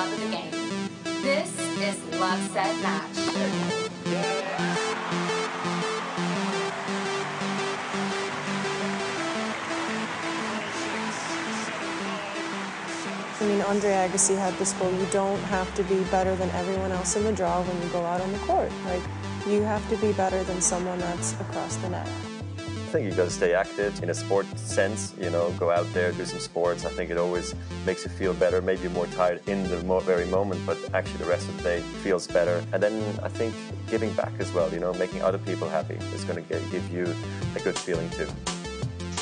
love of the game. This is Love Set Match. I mean, Andre Agassi had this quote, you don't have to be better than everyone else in the draw when you go out on the court. Like, you have to be better than someone that's across the net. I think you got to stay active in a sport sense, you know, go out there, do some sports. I think it always makes you feel better. Maybe more tired in the very moment, but actually the rest of the day feels better. And then I think giving back as well, you know, making other people happy is going to give you a good feeling too.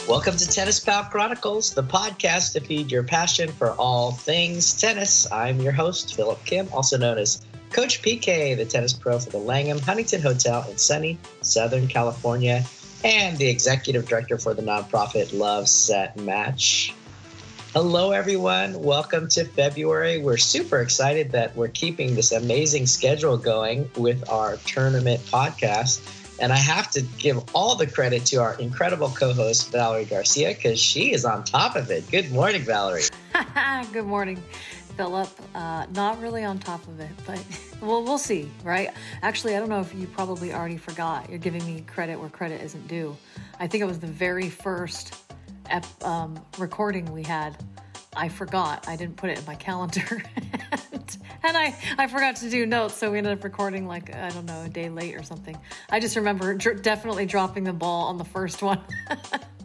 Welcome to Tennis Pal Chronicles, the podcast to feed your passion for all things tennis. I'm your host, Phillip Kim, also known as Coach PK, the tennis pro for the Langham Huntington Hotel in sunny Southern California, and the executive director for the nonprofit Love Set Match. Hello, everyone. Welcome to February. We're super excited that we're keeping this amazing schedule going with our tournament podcast. And I have to give all the credit to our incredible co host, Valerie Garcia, because she is on top of it. Good morning, Valerie. Good morning, Phillip. Uh, not really on top of it, but well, we'll see, right? Actually, I don't know if you probably already forgot. You're giving me credit where credit isn't due. I think it was the very first ep- um, recording we had. I forgot. I didn't put it in my calendar. and I, I forgot to do notes, so we ended up recording like, I don't know, a day late or something. I just remember dr- definitely dropping the ball on the first one.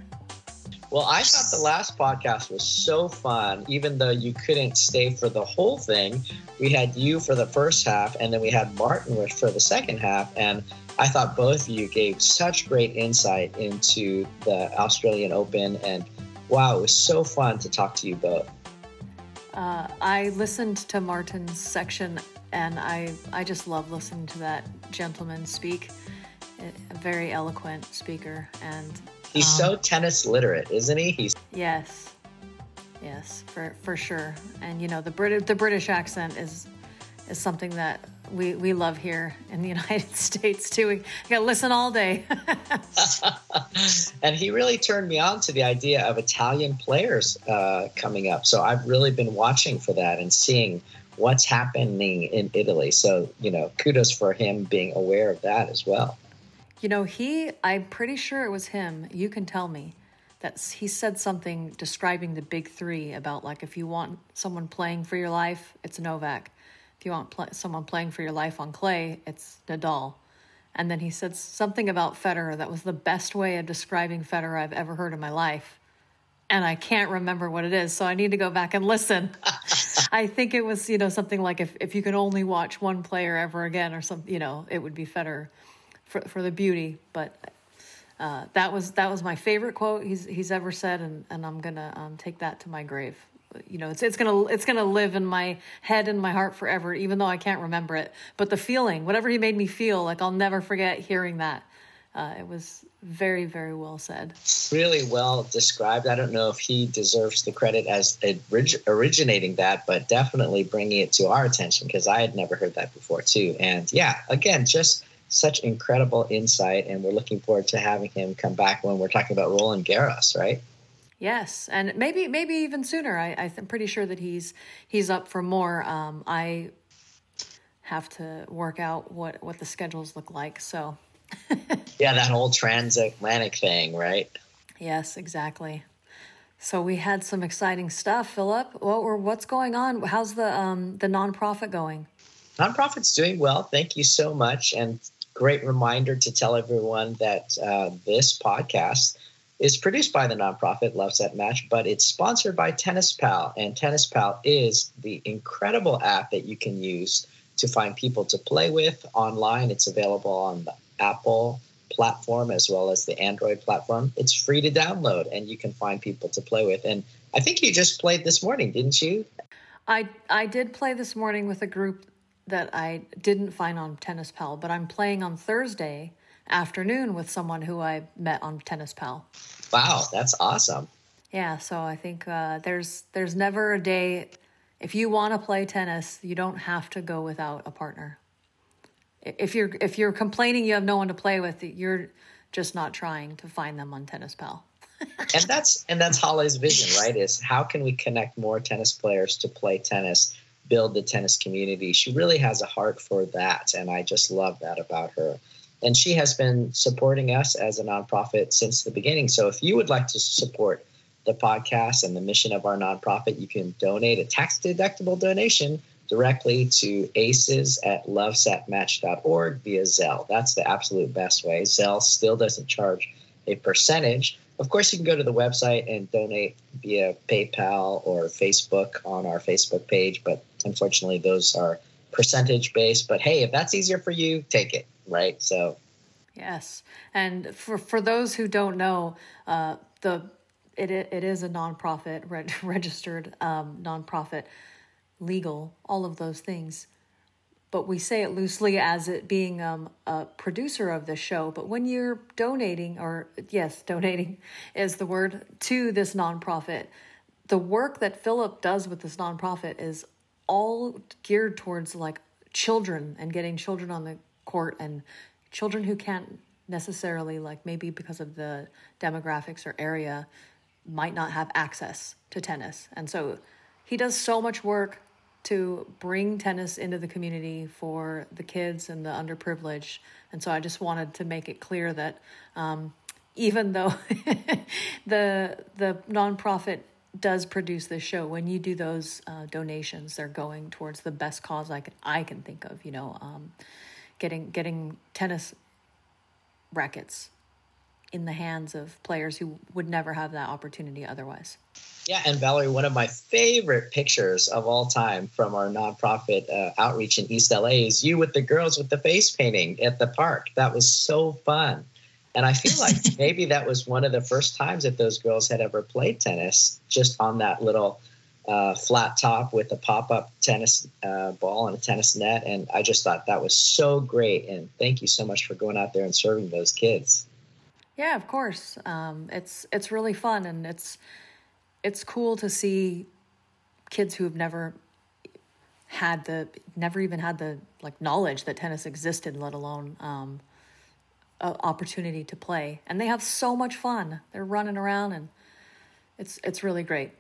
Well, I thought the last podcast was so fun, even though you couldn't stay for the whole thing. We had you for the first half, and then we had Martin for the second half. And I thought both of you gave such great insight into the Australian Open. And wow, it was so fun to talk to you both. Uh, I listened to Martin's section, and I I just love listening to that gentleman speak. A very eloquent speaker, and He's um, so tennis literate, isn't he? He's yes, yes, for for sure. And you know the Brit the British accent is is something that we we love here in the United States too. We got to listen all day. and he really turned me on to the idea of Italian players uh, coming up. So I've really been watching for that and seeing what's happening in Italy. So you know, kudos for him being aware of that as well. You know, he, I'm pretty sure it was him. You can tell me that he said something describing the big three about like if you want someone playing for your life, it's Novak. If you want pl- someone playing for your life on clay, it's Nadal. And then he said something about Federer that was the best way of describing Federer I've ever heard in my life. And I can't remember what it is, so I need to go back and listen. I think it was, you know, something like if, if you could only watch one player ever again or something, you know, it would be Federer for, for the beauty. But uh, that was that was my favorite quote he's he's ever said, and, and I'm gonna um, take that to my grave. You know, it's it's gonna it's gonna live in my head and my heart forever, even though I can't remember it. But the feeling, whatever he made me feel, like I'll never forget hearing that. Uh, it was very very well said. Really well described. I don't know if he deserves the credit as orig- originating that, but definitely bringing it to our attention because I had never heard that before too. And yeah, again, just such incredible insight, and we're looking forward to having him come back when we're talking about Roland Garros, right? Yes, and maybe maybe even sooner. I, I'm pretty sure that he's he's up for more. Um, I have to work out what what the schedules look like. So yeah, that whole transatlantic thing, right? Yes, exactly. So we had some exciting stuff, Phillip. What or what's going on? How's the um, the nonprofit going? Nonprofit's doing well. Thank you so much, and great reminder to tell everyone that uh, this podcast is produced by the nonprofit Love Set Match, but it's sponsored by Tennis Pal. And Tennis Pal is the incredible app that you can use to find people to play with online. It's available on the Apple platform as well as the Android platform. It's free to download and you can find people to play with. And I think you just played this morning, didn't you? I I did play this morning with a group that I didn't find on Tennis Pal, but I'm playing on Thursday afternoon with someone who I met on Tennis Pal. Wow, that's awesome. Yeah, so I think uh, there's there's never a day if you want to play tennis, you don't have to go without a partner. If you're if you're complaining you have no one to play with, you're just not trying to find them on Tennis Pal. and that's and that's Holly's vision, right? Is how can we connect more tennis players to play tennis build the tennis community. She really has a heart for that, and I just love that about her. And she has been supporting us as a nonprofit since the beginning. So if you would like to support the podcast and the mission of our nonprofit, you can donate a tax deductible donation directly to aces at lovesetmatch.org via Zelle. That's the absolute best way. Zelle still doesn't charge a percentage. Of course, you can go to the website and donate via PayPal or Facebook on our Facebook page, but unfortunately, those are percentage based. But hey, if that's easier for you, take it, right? So, yes. And for, for those who don't know, uh, the it, it is a nonprofit, reg- registered um, nonprofit, legal, all of those things but we say it loosely as it being um, a producer of the show. But when you're donating, or yes, donating is the word to this nonprofit, the work that Philip does with this nonprofit is all geared towards like children and getting children on the court and children who can't necessarily like maybe because of the demographics or area might not have access to tennis and so he does so much work to bring tennis into the community for the kids and the underprivileged. And so I just wanted to make it clear that um, even though the the nonprofit does produce this show, when you do those uh, donations, they're going towards the best cause I can I can think of. You know, um, getting getting tennis rackets in the hands of players who would never have that opportunity otherwise. Yeah, and Valerie, one of my favorite pictures of all time from our nonprofit uh, outreach in East LA is you with the girls with the face painting at the park. That was so fun. And I feel like maybe that was one of the first times that those girls had ever played tennis, just on that little uh, flat top with a pop up tennis uh, ball and a tennis net. And I just thought that was so great. And thank you so much for going out there and serving those kids. Yeah, of course. Um, it's it's really fun, and it's it's cool to see kids who have never had the never even had the like knowledge that tennis existed, let alone um, opportunity to play, and they have so much fun. They're running around, and it's it's really great.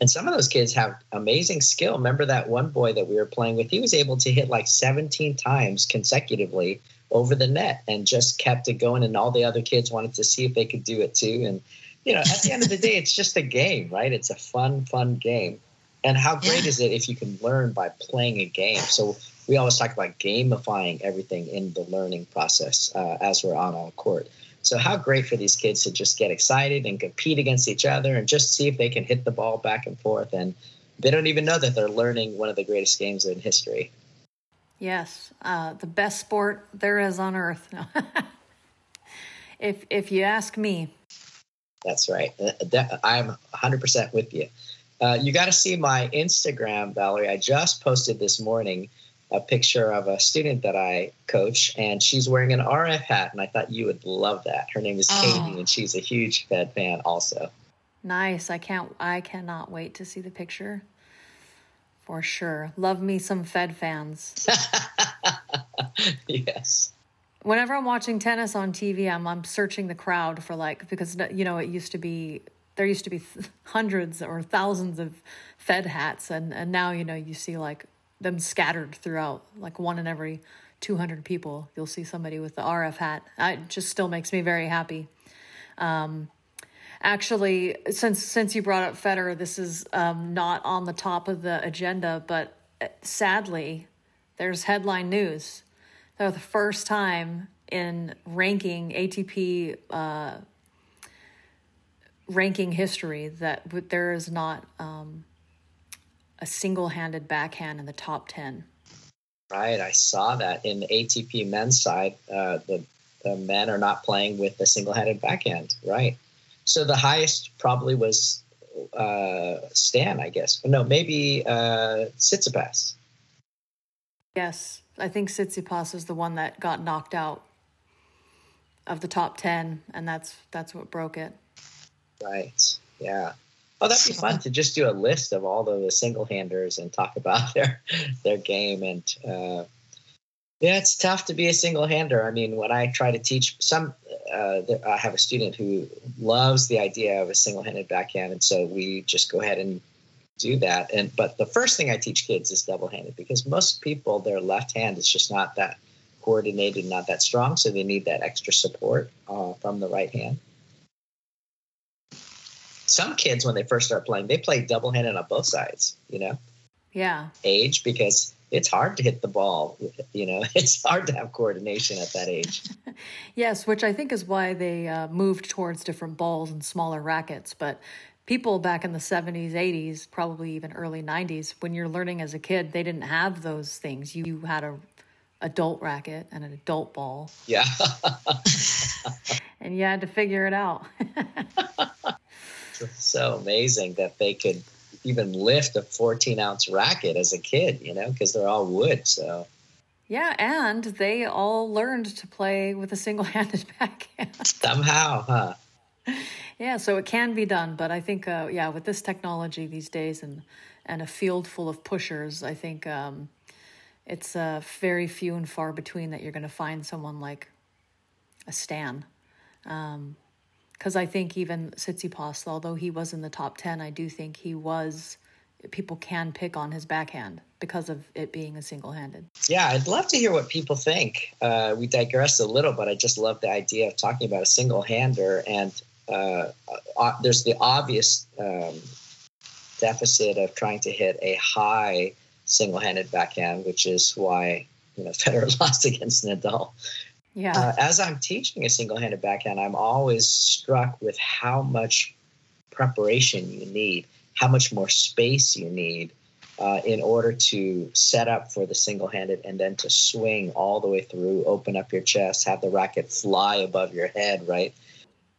And some of those kids have amazing skill. Remember that one boy that we were playing with? He was able to hit like 17 times consecutively over the net and just kept it going. And all the other kids wanted to see if they could do it too. And, you know, at the end of the day, it's just a game, right? It's a fun, fun game. And how great yeah. is it if you can learn by playing a game? So we always talk about gamifying everything in the learning process uh, as we're on on court. So how great for these kids to just get excited and compete against each other and just see if they can hit the ball back and forth. And they don't even know that they're learning one of the greatest games in history. Yes, uh, the best sport there is on earth. if if you ask me. That's right. Uh, I'm 100% with you. Uh, you got to see my Instagram, Valerie. I just posted this morning a picture of a student that I coach, and she's wearing an RF hat, and I thought you would love that. Her name is oh. Katie, and she's a huge Fed fan also. Nice. I can't. I cannot wait to see the picture. For sure. Love me some Fed fans. yes. Whenever I'm watching tennis on TV, I'm I'm searching the crowd for like because you know it used to be there used to be hundreds or thousands of Fed hats and and now you know you see like them scattered throughout like one in every 200 people you'll see somebody with the RF hat. It just still makes me very happy. Um, actually, since since you brought up Federer, this is um, not on the top of the agenda, but uh, sadly, there's headline news. For the first time in ranking ATP uh, ranking history that there is not um, a single-handed backhand in the top ten. Right, I saw that in the ATP men's side. Uh, the the men are not playing with a single-handed backhand. Right. So the highest probably was uh, Stan, I guess. No, maybe uh, Tsitsipas. Yes, I think Tsitsipas is the one that got knocked out of the top ten, and that's that's what broke it. Right. Yeah. Oh, that'd be fun to just do a list of all the single handers and talk about their their game and uh, yeah, it's tough to be a single hander. I mean, when I try to teach some, uh, I have a student who loves the idea of a single handed backhand. And so we just go ahead and do that. And but the first thing I teach kids is double-handed because most people their left hand is just not that coordinated, not that strong, so they need that extra support uh, from the right hand. Some kids, when they first start playing, they play double-handed on both sides. You know, Yeah. age because it's hard to hit the ball. You know, it's hard to have coordination at that age. Yes, which I think is why they uh, moved towards different balls and smaller rackets. But people back in the 70s, 80s, probably even early 90s, when you're learning as a kid, they didn't have those things. You had a adult racket and an adult ball, Yeah. and you had to figure it out. so amazing that they could even lift a 14 ounce racket as a kid, you know, because they're all wood. So, yeah, and they all learned to play with a single-handed backhand. somehow, huh? Yeah, so it can be done, but I think, uh, yeah, with this technology these days and and a field full of pushers, I think um, it's uh, very few and far between that you're going to find someone like a Stan. Because I think even Tsitsipas, although he was in the top ten, I do think he was. People can pick on his backhand because of it being a single-handed. Yeah, I'd love to hear what people think. Uh, we digressed a little, but I just love the idea of talking about a single hander. And uh, uh, there's the obvious um, deficit of trying to hit a high single handed backhand, which is why you know Federer lost against Nadal. Yeah, Uh, as I'm teaching a single handed backhand, I'm always struck with how much preparation you need, how much more space you need uh, in order to set up for the single handed and then to swing all the way through, open up your chest, have the racket fly above your head, right?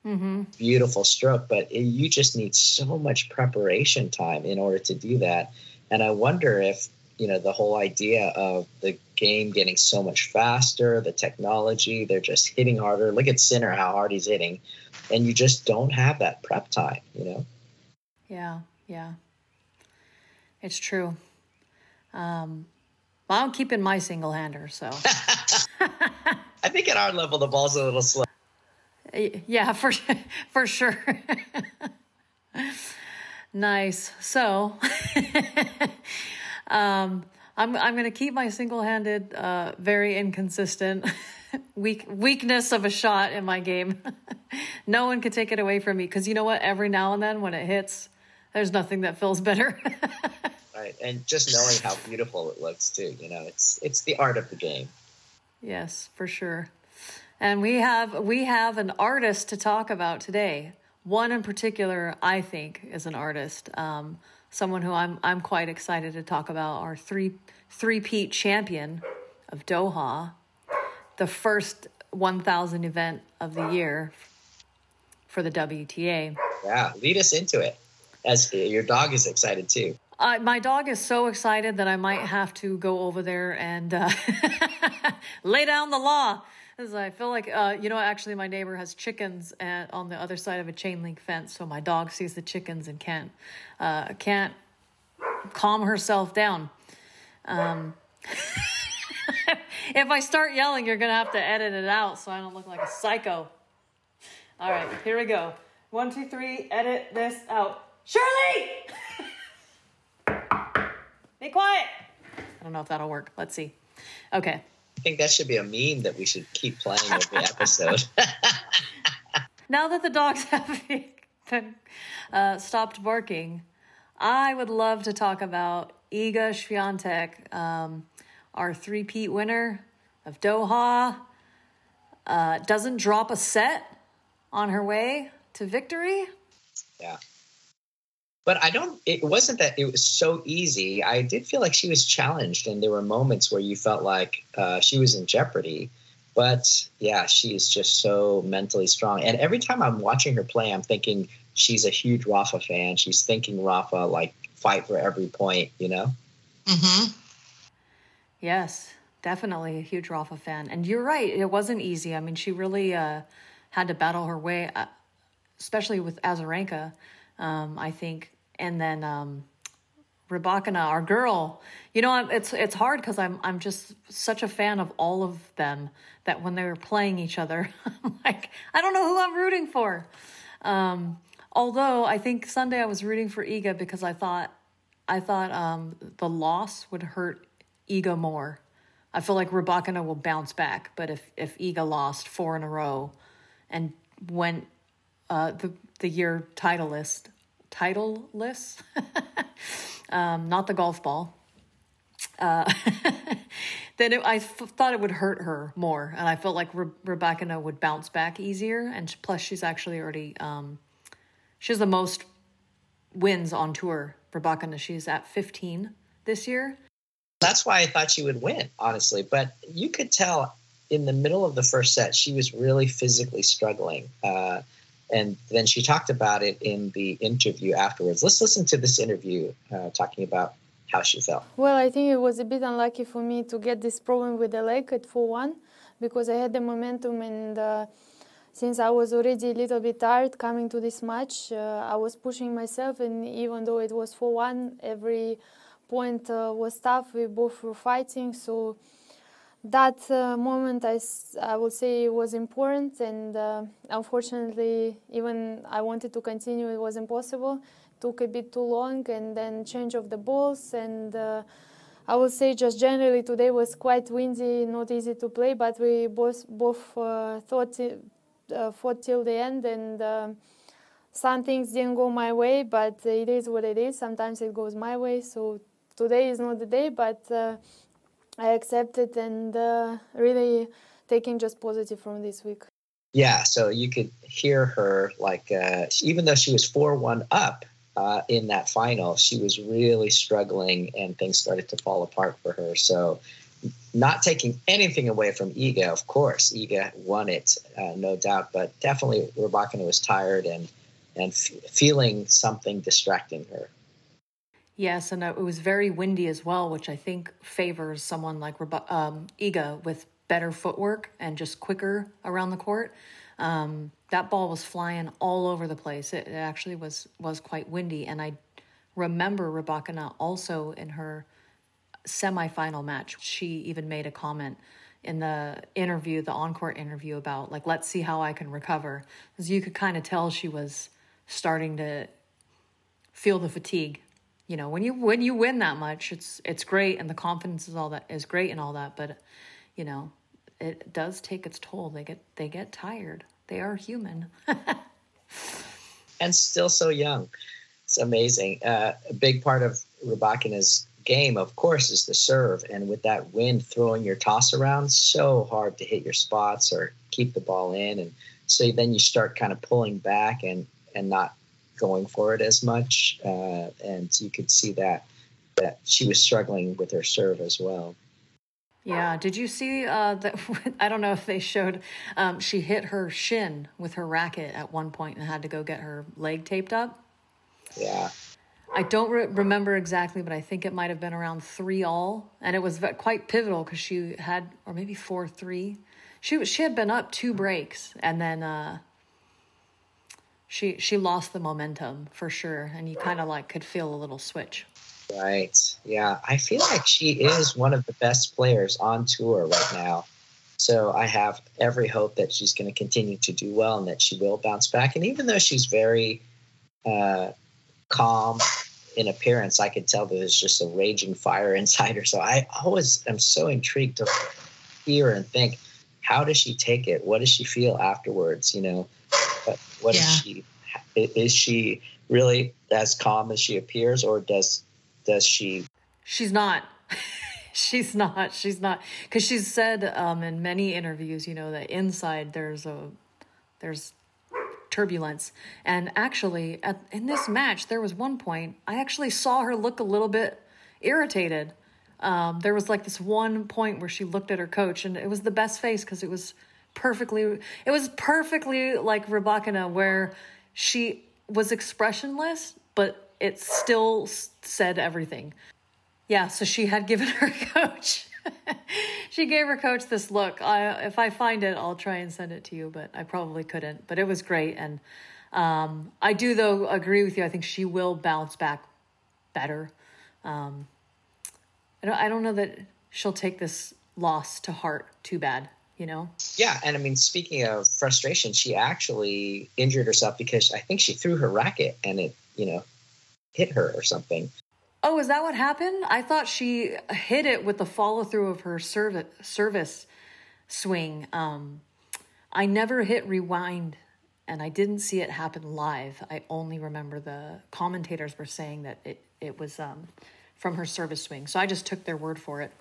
mm-hmm. Beautiful stroke, but it, you just need so much preparation time in order to do that. And I wonder if you know the whole idea of the game getting so much faster, the technology, they're just hitting harder. Look at Sinner, how hard he's hitting, and you just don't have that prep time. You know, Yeah, yeah. It's true. Um, well, I'm keeping my single hander, so I think at our level the ball's a little slow. Yeah, for for sure. nice. So, um, I'm I'm gonna keep my single handed, uh, very inconsistent. Weak weakness of a shot in my game. no one can take it away from me because you know what? Every now and then when it hits, there's nothing that feels better. Right, and just knowing how beautiful it looks too. You know, it's it's the art of the game. Yes, for sure. And we have we have an artist to talk about today. One in particular, I think, is an artist. Um, someone who I'm I'm quite excited to talk about. Our three three peat champion of Doha, the first 1,000 event of the year for the WTA. Yeah, lead us into it. As your dog is excited too. Uh, my dog is so excited that I might have to go over there and uh, lay down the law. I feel like, uh, you know, actually, my neighbor has chickens at, on the other side of a chain link fence, so my dog sees the chickens and can't uh, can't calm herself down. Um, if I start yelling, you're gonna have to edit it out so I don't look like a psycho. All right, here we go. One, two, three. Edit this out. Shirley. Be quiet. I don't know if that'll work. Let's see. Okay. I think that should be a meme that we should keep playing every episode. Now that the dogs have been uh, stopped barking, I would love to talk about Iga Swiatek, um, our three-peat winner of Doha. Uh, doesn't drop a set on her way to victory. Yeah. But I don't, it wasn't that it was so easy. I did feel like she was challenged, and there were moments where you felt like uh, she was in jeopardy. But yeah, she is just so mentally strong. And every time I'm watching her play, I'm thinking she's a huge Rafa fan. She's thinking Rafa, like, fight for every point, you know? Mm-hmm. Yes, definitely a huge Rafa fan. And you're right, it wasn't easy. I mean, she really uh, had to battle her way, uh, especially with Azarenka, um, I think. And then um, Rybakina, our girl. You know, it's it's hard because I'm I'm just such a fan of all of them that when they were playing each other, I'm like I don't know who I'm rooting for. Um, although I think Sunday I was rooting for Iga because I thought I thought um, the loss would hurt Iga more. I feel like Rybakina will bounce back, but if if Iga lost four in a row and went uh, the the year titleist, titleless, um, not the golf ball, uh, then it, I f- thought it would hurt her more, and I felt like Re- Rybakina would bounce back easier. And plus, she's actually already um, she has the most wins on tour. Rybakina, she's at fifteen this year. That's why I thought she would win, honestly. But you could tell in the middle of the first set, she was really physically struggling. Uh, and then she talked about it in the interview afterwards. Let's listen to this interview uh, talking about how she felt. Well, I think it was a bit unlucky for me to get this problem with the leg at 4 1 because I had the momentum and uh, since I was already a little bit tired coming to this match, uh, I was pushing myself, and even though it was 4 1, every point uh, was tough. We both were fighting, so that uh, moment I, I would say was important and uh, unfortunately even i wanted to continue it was impossible took a bit too long and then change of the balls and uh, i would say just generally today was quite windy not easy to play but we both both uh, thought uh, fought till the end and uh, some things didn't go my way but it is what it is. Sometimes it goes my way so today is not the day but I accepted and uh, really taking just positive from this week. Yeah, so you could hear her like uh, even though she was four one up uh, in that final, she was really struggling and things started to fall apart for her. So not taking anything away from Iga, of course, Iga won it, uh, no doubt, but definitely Rybakina was tired and and f- feeling something distracting her. Yes, and it was very windy as well, which I think favors someone like um, Iga with better footwork and just quicker around the court. Um, that ball was flying all over the place. It, it, actually was was quite windy, and I remember Rybakina also in her semifinal match. She even made a comment in the interview, the encore interview, about like, let's see how I can recover, because you could kind of tell she was starting to feel the fatigue you know when you when you win that much it's it's great and the confidence is all that is great and all that but you know it does take its toll. They get they get tired. They are human. And still so young. It's amazing. Uh, a big part of Rybakina's game of course is the serve. And with that wind throwing your toss around so hard to hit your spots or keep the ball in. And so then you start kind of pulling back and and not going for it as much, uh, and you could see that that she was struggling with her serve as well. Yeah. Did you see uh, that? I don't know if they showed. Um, she hit her shin with her racket at one point and had to go get her leg taped up. Yeah. I don't re- remember exactly, but I think it might have been around three all, and it was quite pivotal because she had, or maybe four three. She was she had been up two breaks, and then uh, she she lost the momentum for sure, and you kind of like could feel a little switch. Right. Yeah. I feel like she is one of the best players on tour right now. So I have every hope that she's going to continue to do well and that she will bounce back. And even though she's very uh, calm in appearance, I could tell that there's just a raging fire inside her. So I always am so intrigued to hear and think, how does she take it? What does she feel afterwards? You know, what yeah. is she? Is she really as calm as she appears, or does does she? She's not. she's not. She's not because she's said um, in many interviews, you know, that inside there's a there's turbulence. And actually, at, in this match, there was one point I actually saw her look a little bit irritated. Um, there was like this one point where she looked at her coach, and it was the best face because it was perfectly it was perfectly like Rybakina where she was expressionless but it still said everything. Yeah, so she had given her coach she gave her coach this look. I, if I find it, I'll try and send it to you, but I probably couldn't. But it was great, and um, I do though agree with you. I think she will bounce back better. Um, I don't. I don't know that she'll take this loss to heart too bad you know? Yeah. And I mean, speaking of frustration, she actually injured herself because I think she threw her racket and it, you know, hit her or something. Oh, is that what happened? I thought she hit it with the follow through of her service service swing. Um, I never hit rewind and I didn't see it happen live. I only remember the commentators were saying that it, it was um, from her service swing. So I just took their word for it.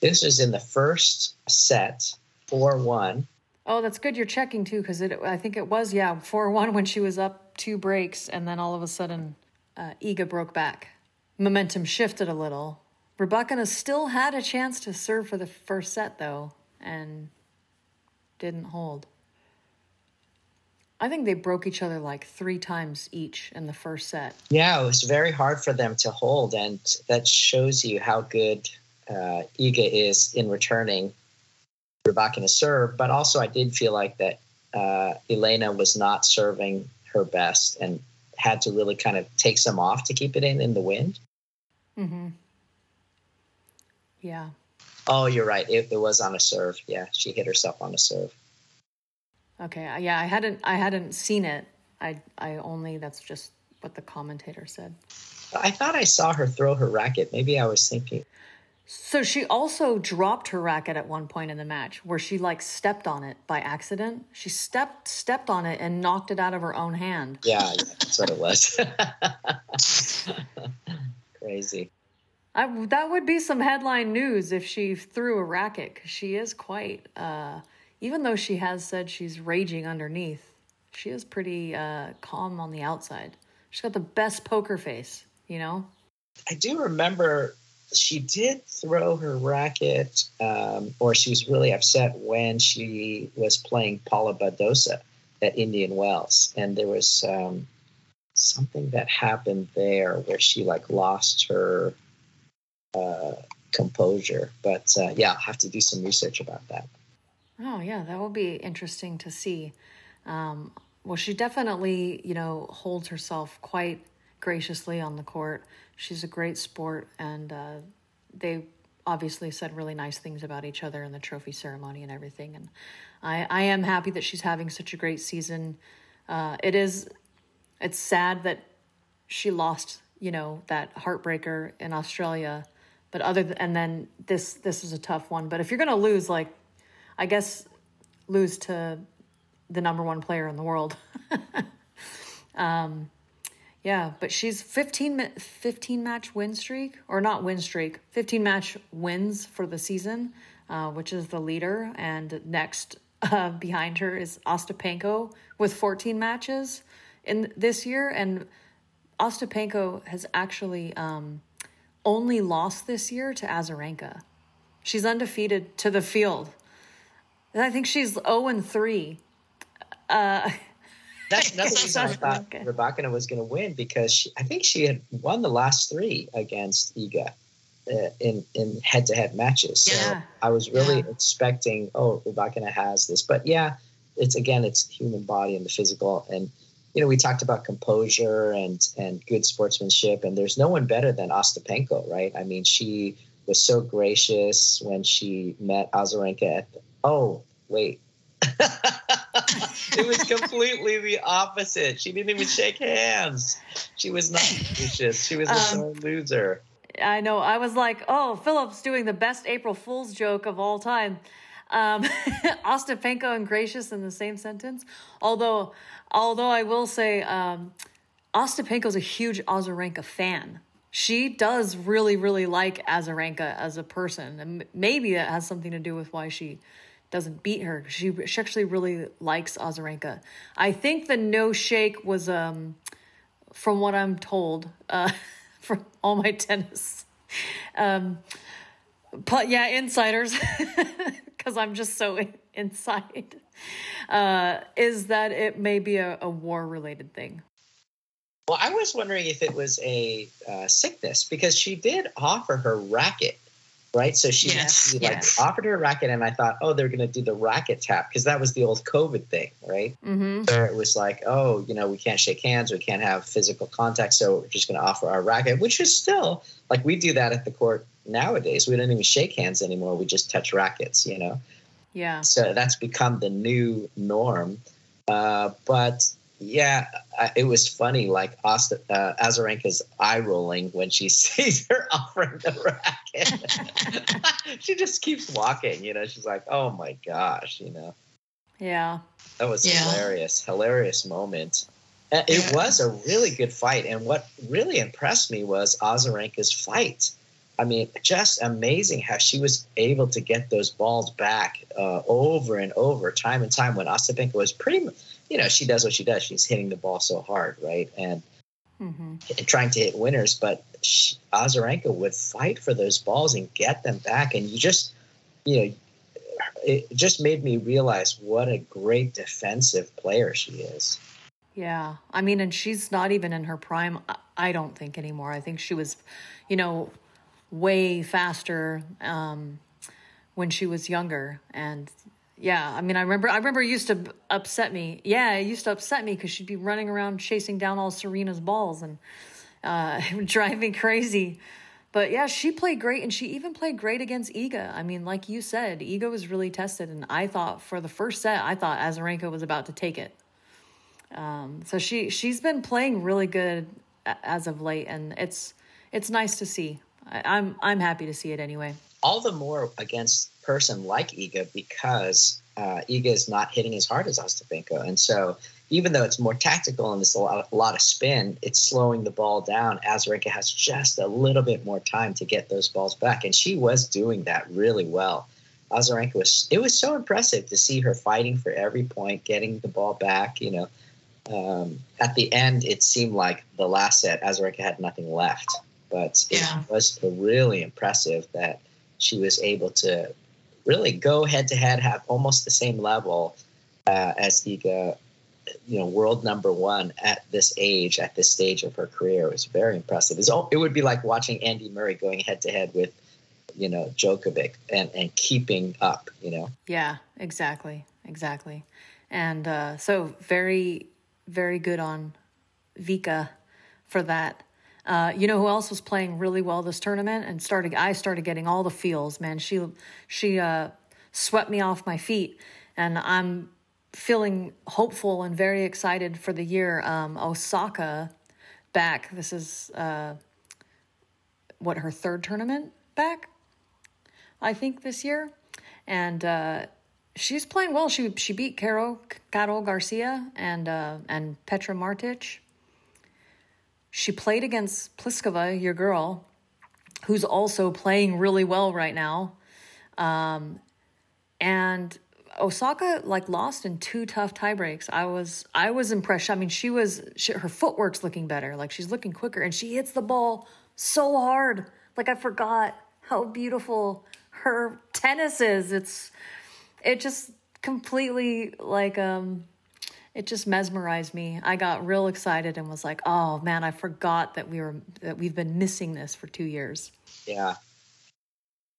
This was in the first set, 4 1. Oh, that's good. You're checking too, because it. I think it was yeah four one when she was up two breaks, and then all of a sudden, uh, Iga broke back. Momentum shifted a little. Rybakina still had a chance to serve for the first set though, and didn't hold. I think they broke each other like three times each in the first set. Yeah, it was very hard for them to hold, and that shows you how good uh, Iga is in returning Rybakina serve. But also, I did feel like that uh, Elena was not serving her best and had to really kind of take some off to keep it in in the wind. Mm-hmm. Yeah. Oh, you're right. It, it was on a serve. Yeah, she hit herself on a serve. Okay. Yeah, I hadn't I hadn't seen it. I I only that's just what the commentator said. I thought I saw her throw her racket. Maybe I was thinking. So she also dropped her racket at one point in the match where she like stepped on it by accident. She stepped stepped on it and knocked it out of her own hand. Yeah, yeah that's what it was. Crazy. I, that would be some headline news if she threw a racket because she is quite uh, even though she has said she's raging underneath, she is pretty uh, calm on the outside. She's got the best poker face, you know? I do remember she did throw her racket, um, or she was really upset when she was playing Paula Badosa at Indian Wells. And there was um, something that happened there where she like lost her uh, composure. But uh, yeah, I'll have to do some research about that. Oh, yeah, that will be interesting to see. Um, well, she definitely, you know, holds herself quite graciously on the court. She's a great sport, and uh, they obviously said really nice things about each other in the trophy ceremony and everything. And I, I am happy that she's having such a great season. Uh, it is, it's sad that she lost, you know, that heartbreaker in Australia. But other than, and then this this is a tough one. But if you're gonna lose, like I guess, lose to the number one player in the world. um, yeah, but she's 15, 15 match win streak, or not win streak, 15 match wins for the season, uh, which is the leader. And next uh, behind her is Ostapenko with 14 matches in this year. And Ostapenko has actually um, only lost this year to Azarenka. She's undefeated to the field. I think she's 0 and 3. Uh, That's another reason I thought okay. Rybakina was going to win because she, I think she had won the last three against Iga uh, in in head to head matches. So yeah. I was really yeah. expecting, oh, Rybakina has this, but yeah, it's again, it's human body and the physical, and you know, we talked about composure and and good sportsmanship, and there's no one better than Ostapenko, right? I mean, she was so gracious when she met Azarenka at the, oh wait. It was completely the opposite. She didn't even shake hands. She was not gracious. She was a um, loser. I know. I was like, oh, Phillip's doing the best April Fool's joke of all time. Um, Ostapenko and gracious in the same sentence. Although, although I will say, um, Ostapenko's a huge Azarenka fan. She does really, really like Azarenka as a person, and maybe that has something to do with why she doesn't beat her. She she actually really likes Azarenka. I think the no shake was um from what I'm told uh from all my tennis um but yeah insiders because I'm just so inside uh is that it may be a, a war related thing. Well, I was wondering if it was a uh, sickness because she did offer her racket right? So she, yes, she like yes. offered her a racket, and I thought, oh, they're going to do the racket tap because that was the old COVID thing, right? Mm-hmm. Where it was like, oh, you know, we can't shake hands, we can't have physical contact, so we're just going to offer our racket, which is still like we do that at the court nowadays. We don't even shake hands anymore; we just touch rackets, you know. Yeah. So that's become the new norm. Uh, but Yeah, it was funny. Like Asta, uh, Azarenka's eye rolling when she sees her offering the racket. she just keeps walking. You know, she's like, "Oh my gosh," you know. Yeah. That was Yeah. hilarious, hilarious moment. It Yeah. was a really good fight, and what really impressed me was Azarenka's fight. I mean, just amazing how she was able to get those balls back uh, over and over, time and time. When Ostapenko was pretty, mu- you know, she does what she does. She's hitting the ball so hard, right, and, hmm trying to hit winners. But she, Azarenka would fight for those balls and get them back, and you just, you know, it just made me realize what a great defensive player she is. Yeah. I mean, and she's not even in her prime, I- I don't think anymore. I think she was, you know, way faster um, when she was younger. And yeah, I mean, I remember, I remember it used to upset me. Yeah, it used to upset me because she'd be running around chasing down all Serena's balls and uh, me crazy. But yeah, she played great, and she even played great against Iga. I mean, like you said, Iga was really tested, and I thought for the first set, I thought Azarenka was about to take it. Um, so she she's been playing really good as of late, and it's it's nice to see. I, I'm I'm happy to see it anyway. all the more against person like Iga because uh, Iga is not hitting as hard as Ostapenko, and so even though it's more tactical and there's a lot, a lot of spin, it's slowing the ball down. Azarenka has just a little bit more time to get those balls back, and she was doing that really well. Azarenka was it was so impressive to see her fighting for every point, getting the ball back. You know, um, at the end, it seemed like the last set, Azarenka had nothing left, but it Yeah. was really impressive that she was able to really go head to head, have almost the same level uh, as Iga, you know, world number one at this age, at this stage of her career. It was very impressive. It's, al- it would be like watching Andy Murray going head to head with, you know, Djokovic and, and keeping up, you know. Yeah, exactly, exactly. And uh, so very very good on Vika for that. Uh, you know who else was playing really well this tournament and started I started getting all the feels, man. She she uh swept me off my feet and I'm feeling hopeful and very excited for the year. Um Osaka back. This is uh what her third tournament back, I think this year. And uh she's playing well. She she beat Caro Carol Garcia and uh, and Petra Martic. She played against Pliskova, your girl, who's also playing really well right now. Um, and Osaka like lost in two tough tiebreaks. I was I was impressed. I mean, she was she, her footwork's looking better. Like she's looking quicker, and she hits the ball so hard. Like I forgot how beautiful her tennis is. It's it just completely like um it just mesmerized me. I got real excited and was like, "Oh man, I forgot that we were that we've been missing this for 2 years." Yeah.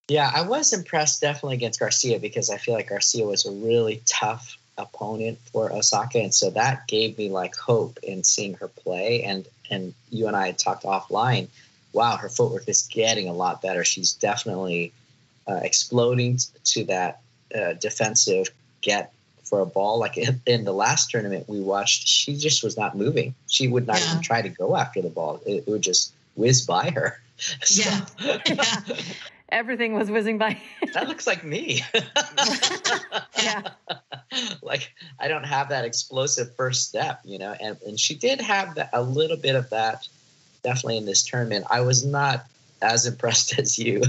Yeah, I was impressed definitely against Garcia because I feel like Garcia was a really tough opponent for Osaka, and so that gave me like hope in seeing her play. And and you and I had talked offline. Wow, her footwork is getting a lot better. She's definitely uh, exploding to that uh, defensive get for a ball. Like in, in the last tournament we watched, she just was not moving. She would not Yeah. even try to go after the ball. It, it would just whiz by her. Yeah. Yeah. Everything was whizzing by. that looks like me. yeah. like I don't have that explosive first step, you know. And and she did have that, a little bit of that, definitely in this tournament. I was not as impressed as you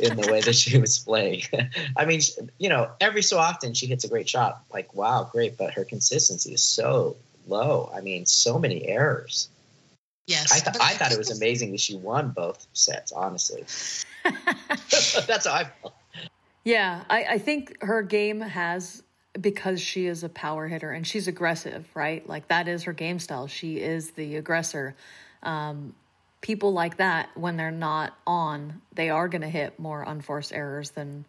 in the way that she was playing. I mean, you know, every so often she hits a great shot. Like, wow, great, but her consistency is so low. I mean, so many errors. Yes. I, th- I thought it was amazing that she won both sets. Honestly, that's how I felt. Yeah, I, I think her game has because she is a power hitter and she's aggressive, right? Like that is her game style. She is the aggressor. Um, people like that, when they're not on, they are going to hit more unforced errors than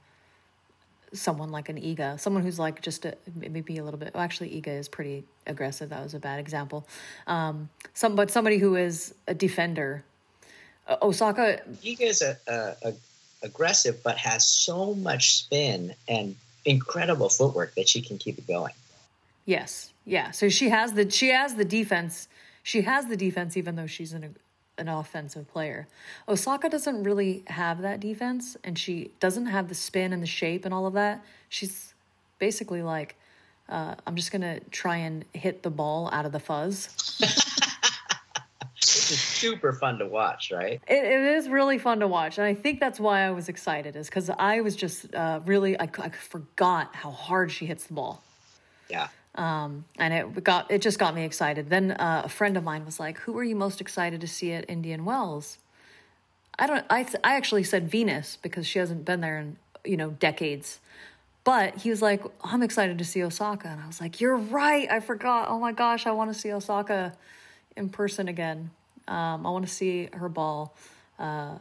someone like an Iga, someone who's like just a, maybe a little bit. Well, actually, Iga is pretty aggressive. That was a bad example. Um, some, but somebody who is a defender. Uh, Osaka, Giga is a, a, a aggressive, but has so much spin and incredible footwork that she can keep it going. Yes, yeah. So she has the she has the defense. She has the defense, even though she's an an offensive player. Osaka doesn't really have that defense, and she doesn't have the spin and the shape and all of that. She's basically like, uh, I'm just gonna try and hit the ball out of the fuzz. This is super fun to watch, right? It, it is really fun to watch, and I think that's why I was excited, is because I was just uh, really I, I forgot how hard she hits the ball. Yeah. Um, and it got it just got me excited. Then uh, a friend of mine was like, "Who are you most excited to see at Indian Wells?" I don't. I I actually said Venus because she hasn't been there in you know decades. But he was like, "I'm excited to see Osaka," and I was like, "You're right. I forgot. Oh my gosh, I want to see Osaka in person again. Um, I want to see her ball." Uh,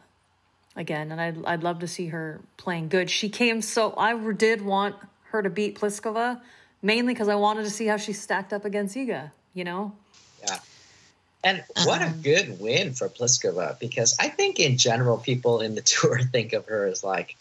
again, and I'd I'd love to see her playing good. She came so I did want her to beat Pliskova, mainly because I wanted to see how she stacked up against Iga. You know, Yeah. And what a uh-huh. good win for Pliskova because I think in general people in the tour think of her as like,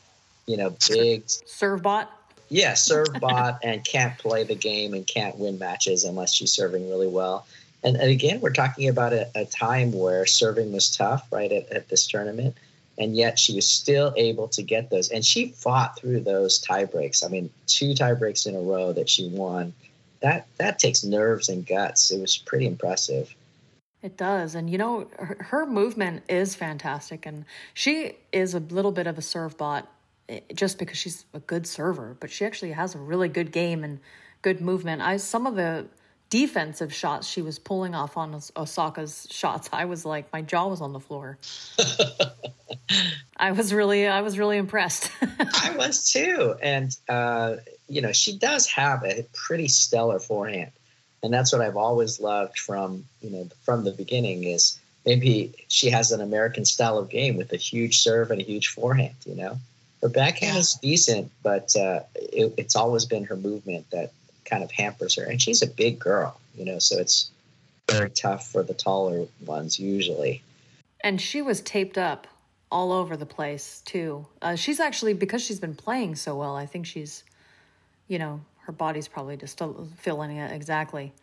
you know, big, serve bot. yeah, serve bot and can't play the game and can't win matches unless she's serving really well. And, and again, we're talking about a, a time where serving was tough, right, at, at this tournament. And yet she was still able to get those. And she fought through those tie breaks. I mean, two tie breaks in a row that she won. That that takes nerves and guts. It was pretty impressive. It does. And you know, her, her movement is fantastic. And she is a little bit of a serve bot eh, just because she's a good server, but she actually has a really good game and good movement. I some of the defensive shots she was pulling off on Os- Osaka's shots, I was like my jaw was on the floor. I was really I was really impressed. I was too. And, uh, you know, she does have a pretty stellar forehand. And that's what I've always loved from, you know, from the beginning is maybe she has an American style of game with a huge serve and a huge forehand, you know. Her backhand Yeah. is decent, but uh, it, it's always been her movement that kind of hampers her. And she's a big girl, you know, so it's very tough for the taller ones usually. and she was taped up all over the place too. Uh, she's actually because she's been playing so well. I think she's, you know, her body's probably just still feeling it exactly.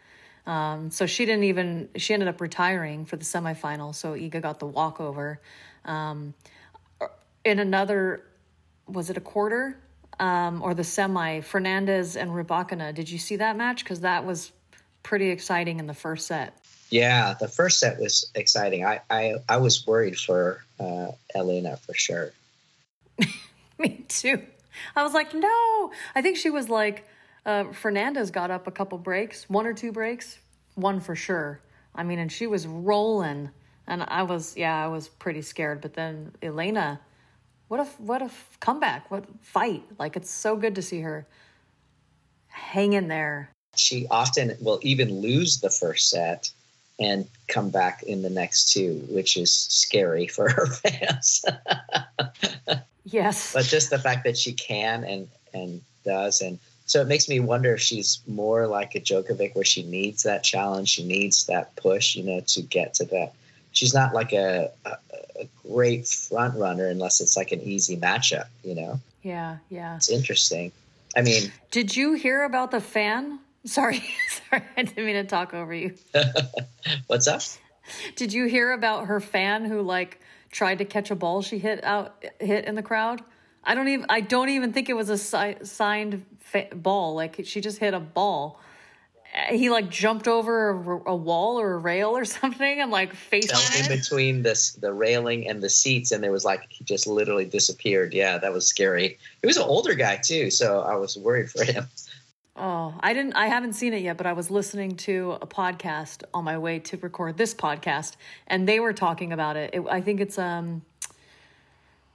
Um, so she didn't even. She ended up retiring for the semifinal. So Iga got the walkover. Um, in another, was it a quarter um, or the semi? Fernandez and Rybakina. Did you see that match? Because that was pretty exciting in the first set. Yeah, the first set was exciting. I I, I was worried for uh, Elena for sure. Me too. I was like, no. I think she was like, uh, Fernandez got up a couple breaks, one or two breaks, one for sure. I mean, and she was rolling, and I was, yeah, I was pretty scared. But then Elena, what a what a comeback, what fight! Like it's so good to see her hang in there. She often will even lose the first set and come back in the next two, which is scary for her fans. Yes, but just the fact that she can and and does and so it makes me wonder if she's more like a Djokovic where she needs that challenge, she needs that push, you know, to get to that. She's not like a, a, a great front runner unless it's like an easy matchup, you know. yeah, yeah. It's interesting. I mean, Did you hear about the fan? Sorry, sorry, I didn't mean to talk over you. what's up? Did you hear about her fan who like tried to catch a ball she hit out hit in the crowd? I don't even I don't even think it was a si- signed fa- ball. Like she just hit a ball. Uh, He like jumped over a, a wall or a rail or something and like face in between this the railing and the seats, and there was like he just literally disappeared. Yeah, that was scary. He was an older guy too, so I was worried for him. Oh, I didn't. I haven't seen it yet, but I was listening to a podcast on my way to record this podcast, and they were talking about it. it I think it's um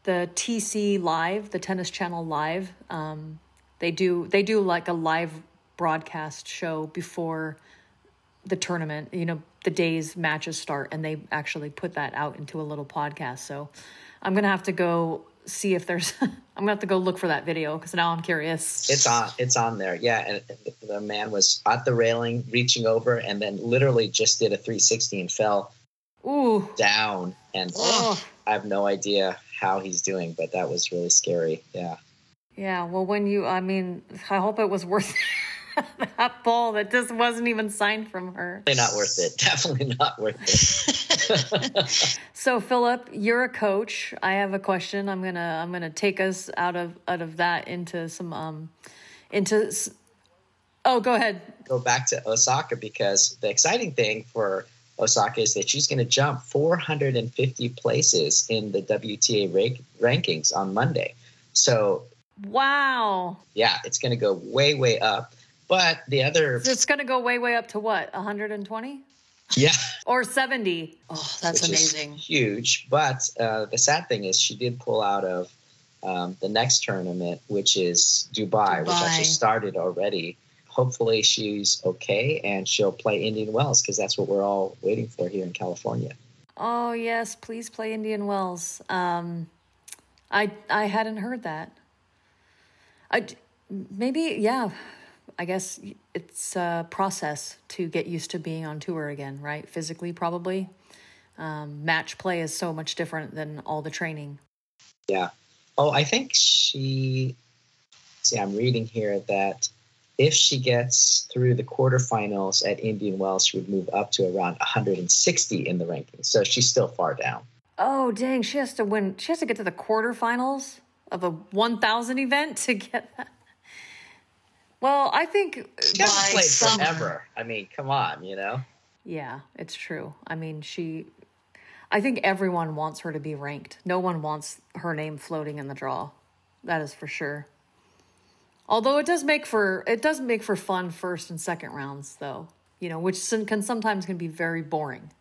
the TC Live, the Tennis Channel Live. Um, they do they do like a live broadcast show before the tournament. You know, the days matches start, and they actually put that out into a little podcast. So I'm gonna have to go see if there's. I'm gonna have to go look for that video because now I'm curious. It's on. It's on there. Yeah, and the man was at the railing, reaching over, and then literally just did a 360 and fell Ooh. down. And Oh. I have no idea how he's doing, but that was really scary. Yeah. Yeah, well, when you, I mean, I hope it was worth. that ball that just wasn't even signed from her. Definitely not worth it. Definitely not worth it. So Philip, you're a coach. I have a question. I'm gonna I'm gonna take us out of out of that into some um into. Oh, go ahead. Go back to Osaka because the exciting thing for Osaka is that she's going to jump 450 places in the WTA rank- rankings on Monday. So Wow, yeah, it's going to go way way up. But the other it's gonna go way way up to what 120 yeah, or 70. Oh, that's which amazing. huge. But uh, the sad thing is, she did pull out of um, the next tournament, which is Dubai, which actually started already. Hopefully, she's okay and she'll play Indian Wells because that's what we're all waiting for here in California. Oh yes, please play Indian Wells. Um, I I hadn't heard that. I maybe yeah. I guess it's a process to get used to being on tour again, right? Physically, probably. Um, match play is so much different than all the training. Yeah. Oh, I think she. See, I'm reading here that if she gets through the quarterfinals at Indian Wells, she would move up to around 160 in the rankings. So she's still far down. Oh dang, she has to win. She has to get to the quarterfinals of a 1,000 event to get that. Well, I think uh, She played summer. forever. I mean, come on, you know. Yeah, it's true. I mean, she. I think everyone wants her to be ranked. No one wants her name floating in the draw. That is for sure. Although it does make for it does make for fun first and second rounds, though. You know, which can sometimes can be very boring.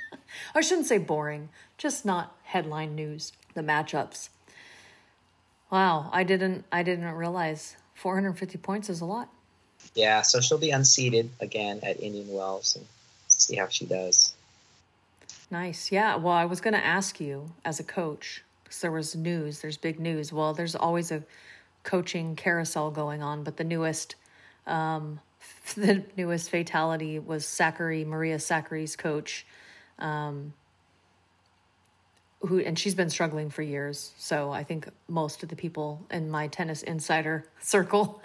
I shouldn't say boring, just not headline news. The matchups. Wow, I didn't I didn't realize 450 points is a lot. Yeah, so she'll be unseated again at Indian Wells and see how she does. Nice. Yeah. Well, I was going to ask you as a coach because there was news, there's big news. Well, there's always a coaching carousel going on, but the newest, um, the newest fatality was Sakkari, Maria Sakkari's coach, um, who, and she's been struggling for years. So I think most of the people in my tennis insider circle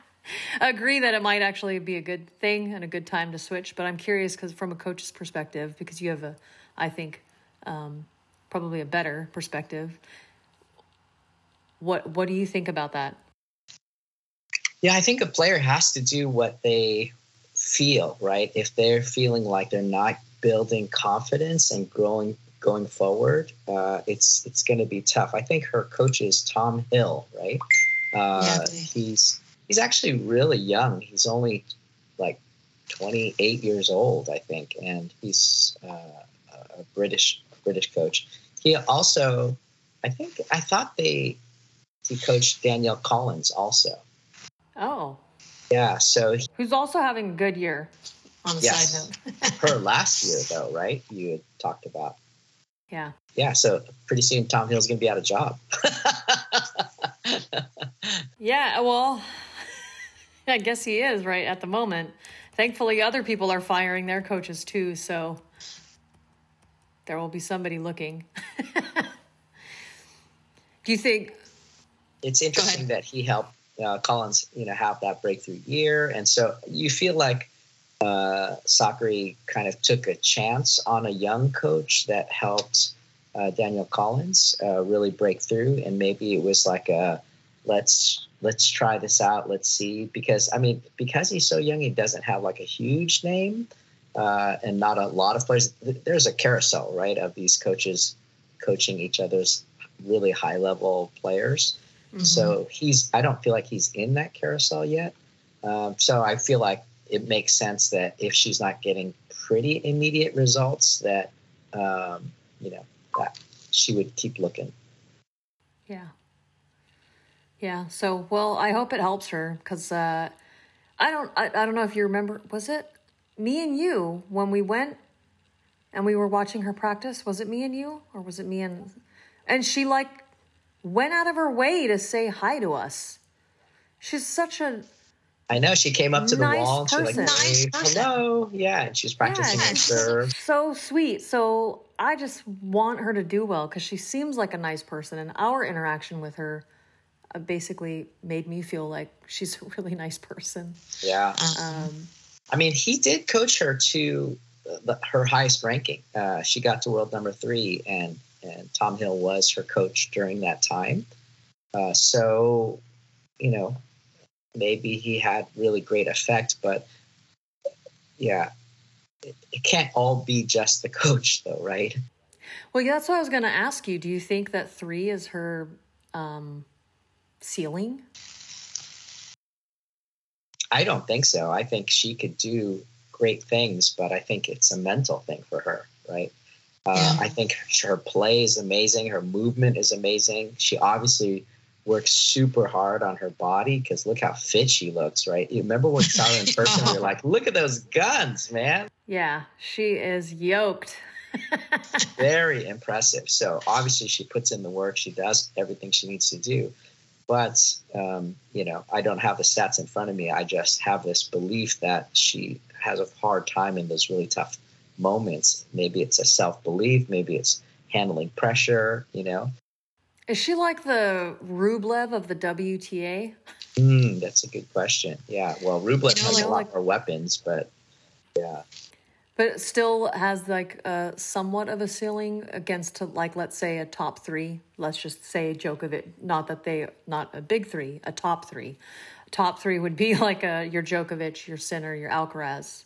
agree that it might actually be a good thing and a good time to switch. But I'm curious because from a coach's perspective, because you have a, I think, um, probably a better perspective. What What do you think about that? Yeah, I think a player has to do what they feel, right? If they're feeling like they're not building confidence and growing going forward, uh, it's it's going to be tough. I think her coach is Tom Hill, right? Uh, Yeah. he's he's actually really young. He's only like 28 years old, I think, and he's uh, a British British coach. He also, I think, I thought they he coached Danielle Collins also. Oh, Yeah, so he- who's also having a good year. On the Yes. side note, her last year though, right? You had talked about. Yeah. Yeah, so pretty soon Tom Hill's going to be out of job. Yeah, well, I guess he is right at the moment. Thankfully, other people are firing their coaches too, so there will be somebody looking. Do you think? it's interesting that he helped uh, Collins, you know, have that breakthrough year, and so you feel like uh, Sakkari kind of took a chance on a young coach that helped uh, Danielle Collins uh, really break through, and maybe it was like a let's let's try this out, let's see, because I mean, because he's so young, he doesn't have like a huge name, uh, and not a lot of players. There's a carousel, right, of these coaches coaching each other's really high level players. So he's, I don't feel like he's in that carousel yet. Um, so I feel like it makes sense that if she's not getting pretty immediate results, that, um, you know, that she would keep looking. Yeah. Yeah. So, well, I hope it helps her because uh, I don't. I, I don't know if you remember. Was it me and you when we went and we were watching her practice? Was it me and you, or was it me and? And she like went out of her way to say hi to us. She's such a I know she came up to Nice the wall and she like. Nice waved, person. hello. Yeah. And she's practicing Yeah. her serve. so sweet. So I just want her to do well because she seems like a nice person, and our interaction with her uh, basically made me feel like she's a really nice person. Yeah. Um, I mean, he did coach her to the, her highest ranking. Uh, she got to world number three, and and Tom Hill was her coach during that time. Uh, so, you know, maybe he had really great effect, but yeah, it, it can't all be just the coach, though, right? well, that's what I was going to ask you. Do you think that three is her um, ceiling? I don't think so. I think she could do great things, but I think it's a mental thing for her, right? Uh. I think her play is amazing. Her movement is amazing. She obviously works super hard on her body because look how fit she looks, right? You remember when we saw her in person? You're like, look at those guns, man. Yeah, she is yoked. Very impressive. So obviously she puts in the work. She does everything she needs to do. But um, you know, I don't have the stats in front of me. I just have this belief that she has a hard time in those really tough moments. Maybe it's a self belief. Maybe it's handling pressure. You know, Is she like the Rublev of the WTA? mm, that's a good question. Yeah. Well, Rublev You know, has like- a lot more weapons, but yeah. But it still has like a somewhat of a ceiling against like let's say a top three. Let's just say Djokovic. Not that they not a big three, a top three. Top three would be like a your Djokovic, your Sinner, your Alcaraz.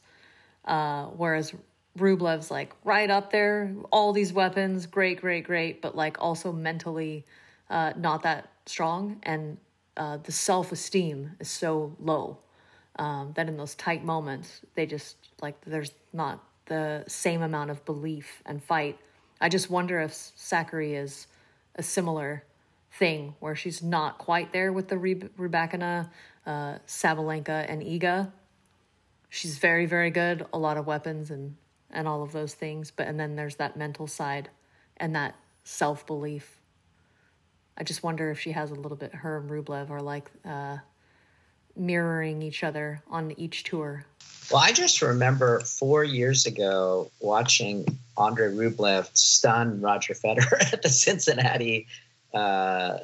Uh, whereas Rublev's like right up there, all these weapons, great, great, great, but like also mentally uh, not that strong, and uh, the self esteem is so low um, that in those tight moments they just like there's not the same amount of belief and fight. I just wonder if Sakkari is a similar thing where she's not quite there with the Reb- Rybakina, uh, Sabalenka, and Iga. She's very, very good, a lot of weapons and and all of those things, but and then there's that mental side and that self belief. I just wonder if she has a little bit. Her and Rublev are like uh, mirroring each other on each tour. Well, I just remember four years ago watching Andre Rublev stun Roger Federer at the Cincinnati. Uh,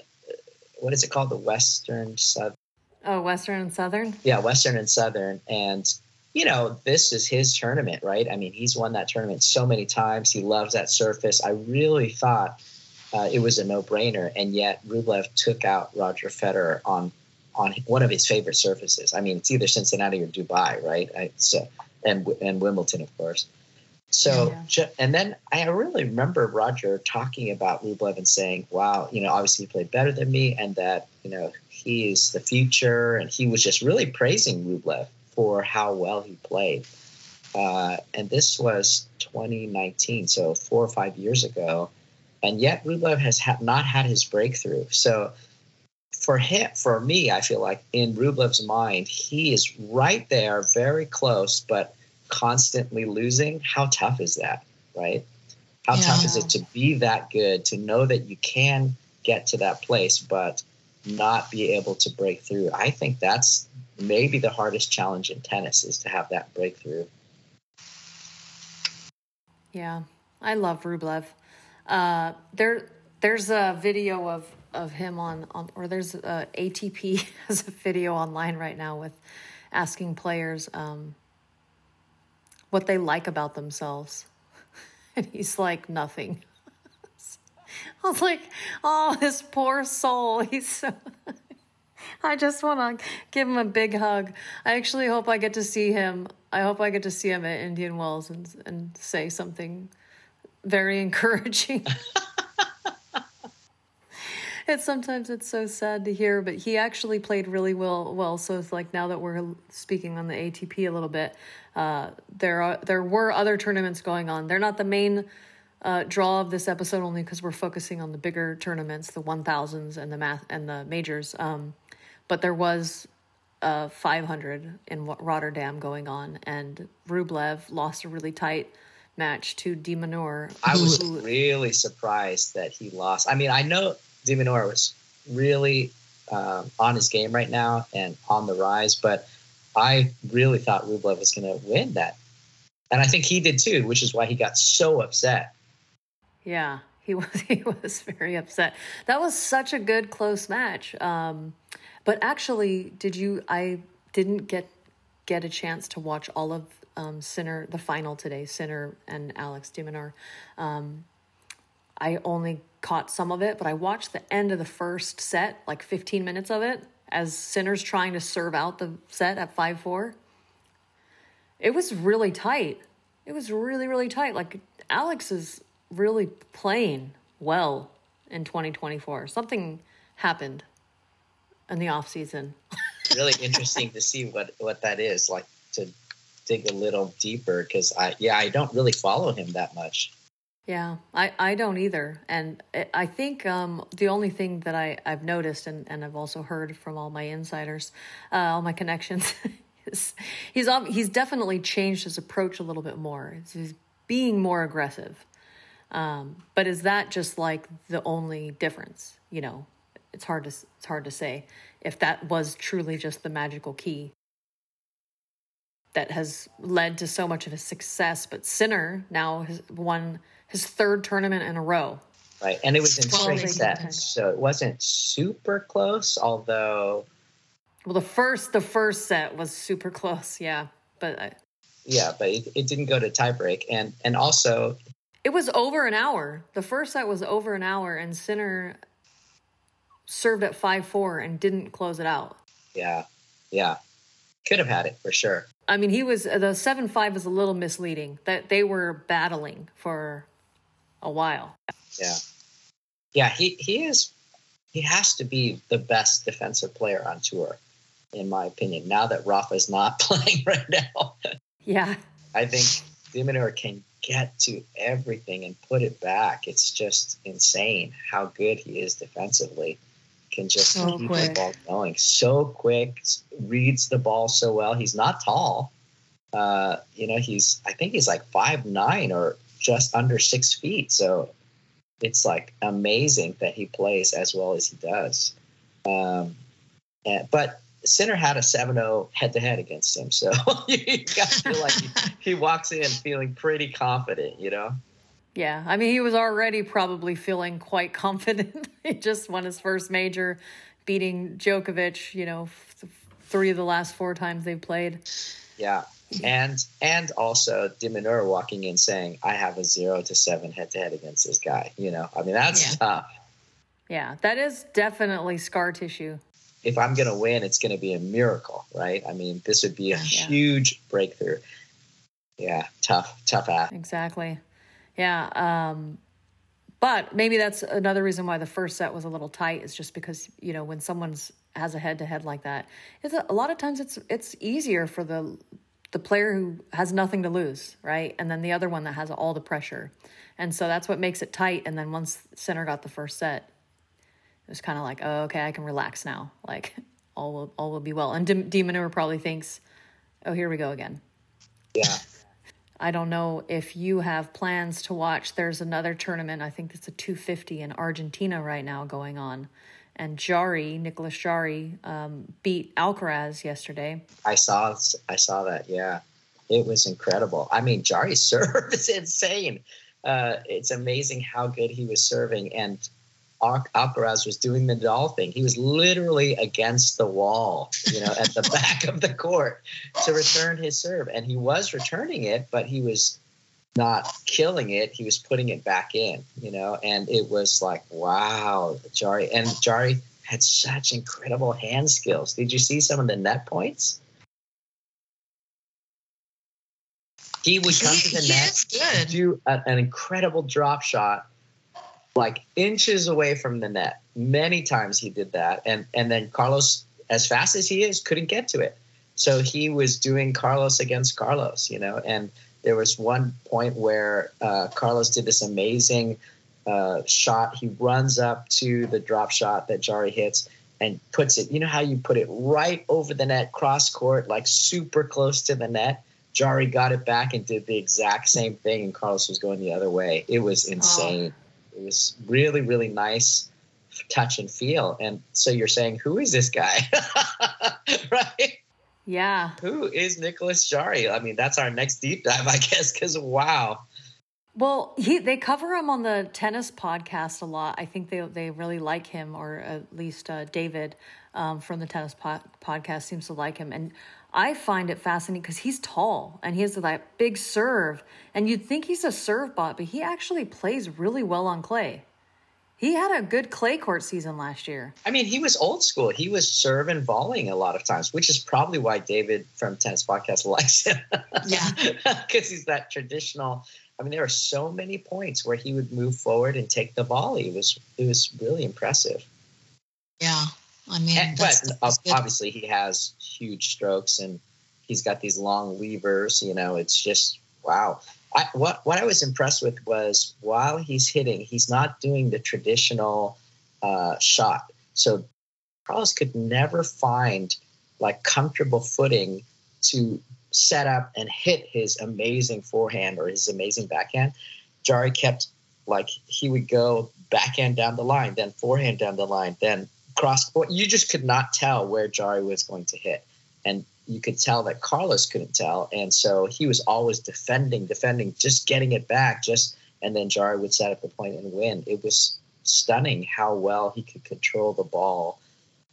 what is it called? The Western Southern. Oh, Western and Southern. Yeah, Western and Southern. And, you know, this is his tournament, right? I mean, he's won that tournament so many times. He loves that surface. I really thought uh, it was a no brainer. And yet, Rublev took out Roger Federer on on one of his favorite surfaces. I mean, it's either Cincinnati or Dubai, right? I, so, and and Wimbledon, of course. So, Yeah. and then I really remember Roger talking about Rublev and saying, "Wow, you know, obviously he played better than me, and that you know he is the future." And he was just really praising Rublev for how well he played. Uh, and this was 2019, so four or five years ago, and yet Rublev has ha- not had his breakthrough. So for him, for me, I feel like in Rublev's mind, he is right there, very close, but constantly losing. How tough is that, right? How tough is it to be that good, to know that you can get to that place, but not be able to break through? I think that's maybe the hardest challenge in tennis is to have that breakthrough. Yeah, I love Rublev. Uh, there, there's a video of of him on on, or there's a ATP has a video online right now with asking players um, what they like about themselves, and he's like nothing. I was like, oh, this poor soul. He's so. I just want to give him a big hug. I actually hope I get to see him. I hope I get to see him at Indian Wells and and say something very encouraging. it's sometimes it's so sad to hear, but he actually played really well. Well, so it's like now that we're speaking on the ATP a little bit, uh, there are there were other tournaments going on. They're not the main uh, draw of this episode only because we're focusing on the bigger tournaments, the one thousands and the math and the majors. Um, but there was uh, 500 in Rotterdam going on, and Rublev lost a really tight match to De Minaur. I was really surprised that he lost. I mean, I know de Minaur was really um, on his game right now and on the rise, but I really thought Rublev was going to win that. And I think he did too, which is why he got so upset. Yeah, he was he was very upset. That was such a good close match. Um, but actually, did you? I didn't get get a chance to watch all of um, Sinner the final today. Sinner and Alex de Um, I only caught some of it, but I watched the end of the first set, like 15 minutes of it, as Sinner's trying to serve out the set at 5 4. It was really tight. It was really, really tight. Like, Alex is really playing well in 2024. Something happened in the off season. really interesting to see what what that is like to dig a little deeper because I yeah I don't really follow him that much. Yeah, I, I don't either. And I think um, the only thing that I, I've noticed, and, and I've also heard from all my insiders, uh, all my connections, is he's, he's definitely changed his approach a little bit more. He's being more aggressive. Um, but is that just like the only difference? You know, it's hard to it's hard to say if that was truly just the magical key that has led to so much of his success. But Sinner now has won his third tournament in a row. Right, and it was in straight sets, so it wasn't super close. Although, well, the first the first set was super close, yeah, but I, yeah, but it, it didn't go to tiebreak, and and also it was over an hour. The first set was over an hour, and Sinner served at five four and didn't close it out. Yeah, yeah, could have had it for sure. I mean, he was the seven five is a little misleading. That they were battling for a while. Yeah, yeah. He he is he has to be the best defensive player on tour, in my opinion. Now that Rafa's not playing right now. yeah, I think de Minaur can get to everything and put it back. It's just insane how good he is defensively. Can just so keep quick. the ball going so quick, reads the ball so well. He's not tall. Uh, you know, he's I think he's like five nine or just under six feet. So it's like amazing that he plays as well as he does. Um, and, but Sinner had a 7-0 head-to-head against him, so you got to feel like he, walks in feeling pretty confident, you know. Yeah, I mean, he was already probably feeling quite confident. he just won his first major, beating Djokovic. You know, th- three of the last four times they've played. Yeah, and and also de Minaur walking in saying, "I have a zero to seven head to head against this guy." You know, I mean, that's yeah. tough. Yeah, that is definitely scar tissue if I'm going to win, it's going to be a miracle, right? I mean, this would be a yeah. huge breakthrough. Yeah, tough, tough act. Exactly. Yeah. Um, but maybe that's another reason why the first set was a little tight is just because you know when someone's has a head to head like that, it's a, a lot of times it's it's easier for the the player who has nothing to lose, right? And then the other one that has all the pressure. And so that's what makes it tight. And then once Sinner got the first set, it was kind of like, oh, okay, I can relax now. Like all will all will be well. And De- de probably thinks, oh, here we go again. Yeah. I don't know if you have plans to watch. There's another tournament. I think it's a 250 in Argentina right now going on. And Jarry, Nicolas Jarry, um, beat Alcaraz yesterday. I saw, I saw that. Yeah, it was incredible. I mean, Jarry's serve is insane. Uh, it's amazing how good he was serving, and Alcaraz was doing the Nadal thing. He was literally against the wall, you know, at the back of the court to return his serve. And he was returning it, but he was not killing it. He was putting it back in, you know, and it was like, wow, Jarry. And Jarry had such incredible hand skills. Did you see some of the net points? He would come he, to the net, do a, an incredible drop shot like inches away from the net. Many times he did that, and and then Carlos, as fast as he is, couldn't get to it. So he was doing Carlos against Carlos, you know. And there was one point where uh, Carlos did this amazing uh, shot. He runs up to the drop shot that Jarry hits and puts it. You know how you put it right over the net, cross court, like super close to the net. Jarry got it back and did the exact same thing, and Carlos was going the other way. It was insane. Oh. It was really, really nice touch and feel. And so you're saying, who is this guy? right? Yeah. Who is Nicolas Jarry? I mean, that's our next deep dive, I guess, because wow. Well, he they cover him on the tennis podcast a lot. I think they they really like him, or at least uh, David um, from the tennis po- podcast seems to like him. And I find it fascinating because he's tall and he has that big serve, and you'd think he's a serve bot, but he actually plays really well on clay. He had a good clay court season last year. I mean, he was old school. He was serve and volleying a lot of times, which is probably why David from Tennis Podcast likes him. Yeah. Because he's that traditional. I mean, there are so many points where he would move forward and take the volley. It was it was really impressive. Yeah. I mean, And- that's, but obviously he has huge strokes and he's got these long levers. You know, it's just wow. I, what what I was impressed with was while he's hitting, he's not doing the traditional uh, shot. So Carlos could never find like comfortable footing to set up and hit his amazing forehand or his amazing backhand. Jarry kept like he would go backhand down the line, then forehand down the line, then cross court. You just could not tell where Jarry was going to hit. And you could tell that Carlos couldn't tell. And so he was always defending, defending, just getting it back, just and then Jarry would set up a point and win. It was stunning how well he could control the ball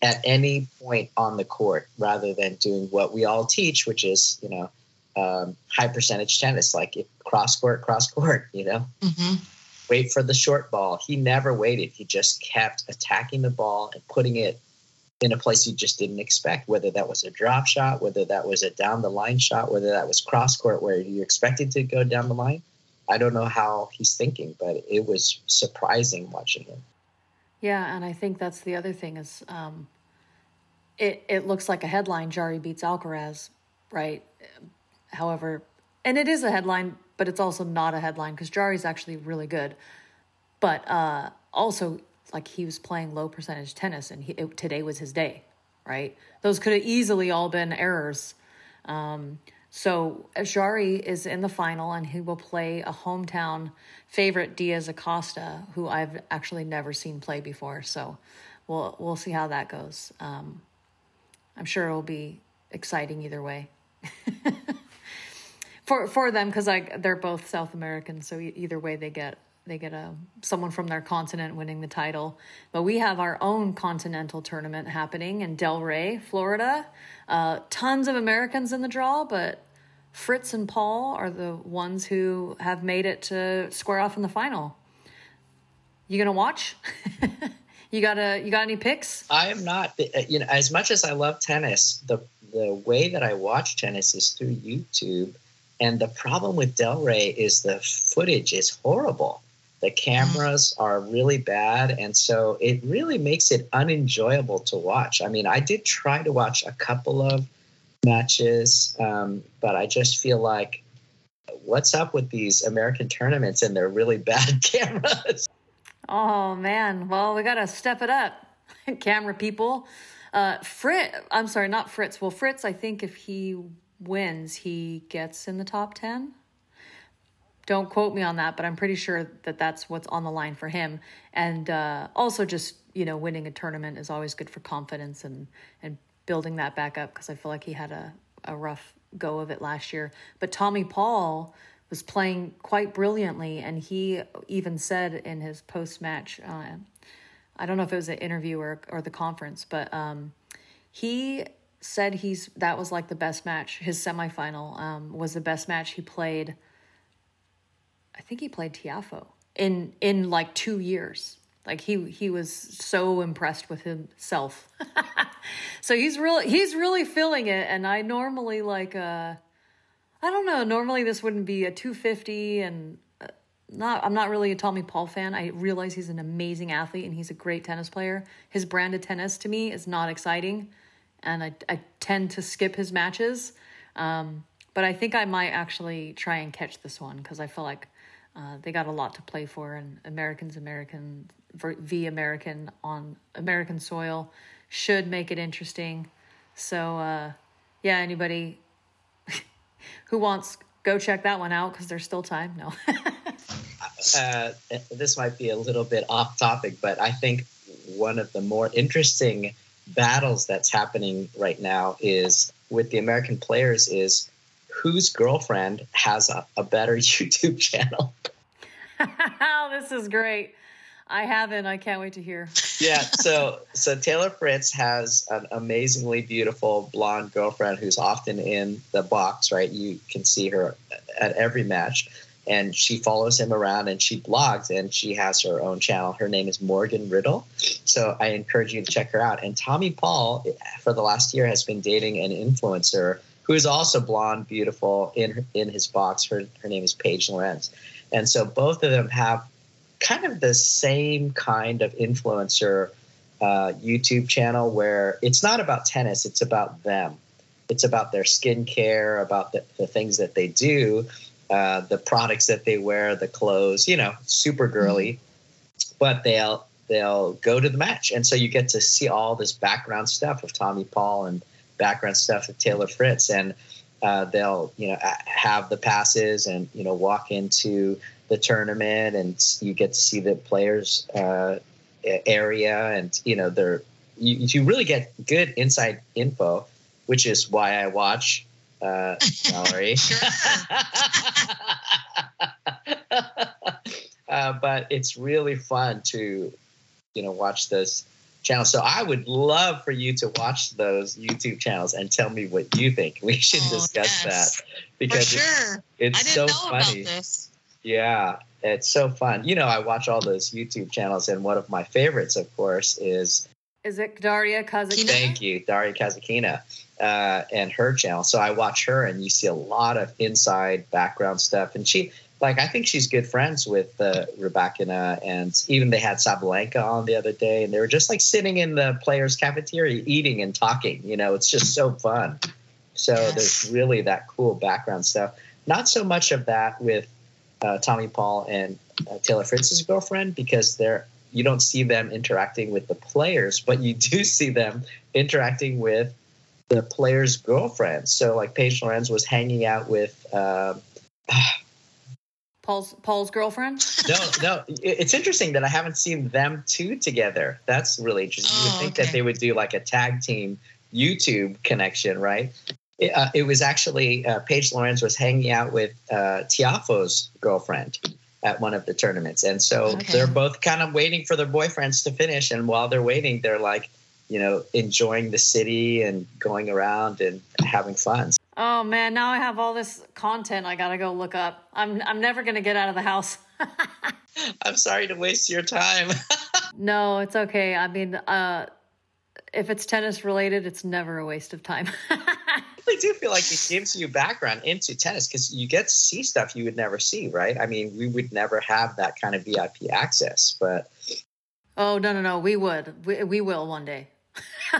at any point on the court rather than doing what we all teach, which is, you know, um, high percentage tennis, like cross court, cross court, you know, Mhm. Wait for the short ball. He never waited. He just kept attacking the ball and putting it in a place you just didn't expect, whether that was a drop shot, whether that was a down the line shot, whether that was cross court where you expected to go down the line. I don't know how he's thinking, but it was surprising watching him. Yeah, and I think that's the other thing is um, it it looks like a headline. Jarry beats Alcaraz, right? However, and it is a headline, but it's also not a headline because Jarry's actually really good. But uh, also, like he was playing low percentage tennis, and he, it, today was his day, right? Those could have easily all been errors. Um, so Jarry is in the final, and he will play a hometown favorite, Diaz Acosta, who I've actually never seen play before. So we'll we'll see how that goes. Um, I'm sure it will be exciting either way for for them because like they're both South American. So either way, they get they get a someone from their continent winning the title. But we have our own continental tournament happening in Delray, Florida. Uh, tons of Americans in the draw, but Fritz and Paul are the ones who have made it to square off in the final. You gonna watch? you got a you got any picks? I am not, uh, you know, as much as I love tennis, the the way that I watch tennis is through YouTube, and the problem with Delray is the footage is horrible. The cameras are really bad, and so it really makes it unenjoyable to watch. I mean, I did try to watch a couple of matches, um, but I just feel like, what's up with these American tournaments and their really bad cameras? Oh man, well we gotta step it up, camera people. Uh, Fritz, I'm sorry, not Fritz. Well, Fritz, I think if he wins, he gets in the top ten. Don't quote me on that, but I'm pretty sure that that's what's on the line for him. And uh, also, just you know, winning a tournament is always good for confidence and and building that back up because I feel like he had a a rough go of it last year. But Tommy Paul was playing quite brilliantly, and he even said in his post match, uh, I don't know if it was an interview or or the conference, but um, he said he's that was like the best match. His semifinal um, was the best match he played. I think he played Tiafoe in in like two years. Like he he was so impressed with himself. so he's really he's really feeling it. And I normally like uh I don't know. Normally this wouldn't be a 250 and uh, not I'm not really a Tommy Paul fan. I realize he's an amazing athlete and he's a great tennis player. His brand of tennis to me is not exciting and I I tend to skip his matches. Um but I think I might actually try and catch this one because I feel like uh, they got a lot to play for, and Americans, American v American on American soil should make it interesting. So, uh, yeah, anybody who wants, go check that one out because there's still time. No. uh, this might be a little bit off topic, but I think one of the more interesting battles that's happening right now is with the American players is whose girlfriend has a, a better YouTube channel. this is great. I haven't. I can't wait to hear. yeah. So so Taylor Fritz has an amazingly beautiful blonde girlfriend who's often in the box. Right, you can see her at every match, and she follows him around and she blogs and she has her own channel. Her name is Morgan Riddle. So I encourage you to check her out. And Tommy Paul, for the last year, has been dating an influencer who is also blonde, beautiful in in his box. Her her name is Paige Lorenz. And so both of them have kind of the same kind of influencer uh, YouTube channel where it's not about tennis, it's about them. It's about their skincare, about the, the things that they do, uh, the products that they wear, the clothes, you know, super girly. But they'll they'll go to the match, and so you get to see all this background stuff of Tommy Paul and background stuff of Taylor Fritz, and uh, they'll you know have the passes and you know walk into the tournament and you get to see the players uh, area and you know they're you, you really get good inside info which is why i watch uh, Mallory. uh, but it's really fun to, you know, watch this channel. So I would love for you to watch those YouTube channels and tell me what you think. We should Oh, discuss yes. that because sure. it's, I it's didn't so know funny. about this. Yeah, it's so fun. You know, I watch all those YouTube channels, and one of my favorites, of course, is Is it Daria Kasatkina? Thank you, Daria Kasatkina, uh, and her channel. So I watch her, and you see a lot of inside background stuff. And she, like, I think she's good friends with uh, Rebecca, and even they had Sabalenka on the other day, and they were just like sitting in the players' cafeteria eating and talking. You know, it's just so fun. So Yes. there's really that cool background stuff. Not so much of that with uh, Tommy Paul and uh, Taylor Fritz's girlfriend because they're you don't see them interacting with the players, but you do see them interacting with the players' girlfriends. So like Paige Lorenz was hanging out with. Um, Paul's Paul's girlfriend. no, no. It's interesting that I haven't seen them two together. That's really interesting. you would Oh, think okay. that they would do like a tag team YouTube connection, right? It, uh, it was actually uh, Paige Lorenz was hanging out with uh, Tiafoe's girlfriend at one of the tournaments, and so Okay. they're both kind of waiting for their boyfriends to finish. And while they're waiting, they're like, you know, enjoying the city and going around and having fun. Oh man, now I have all this content I gotta go look up. I'm I'm never gonna get out of the house. I'm sorry to waste your time. no, it's okay. I mean, uh, if it's tennis related, it's never a waste of time. I do feel like it gives you background into tennis because you get to see stuff you would never see, right? I mean, we would never have that kind of VIP access, but oh no no no, we would we, we will one day.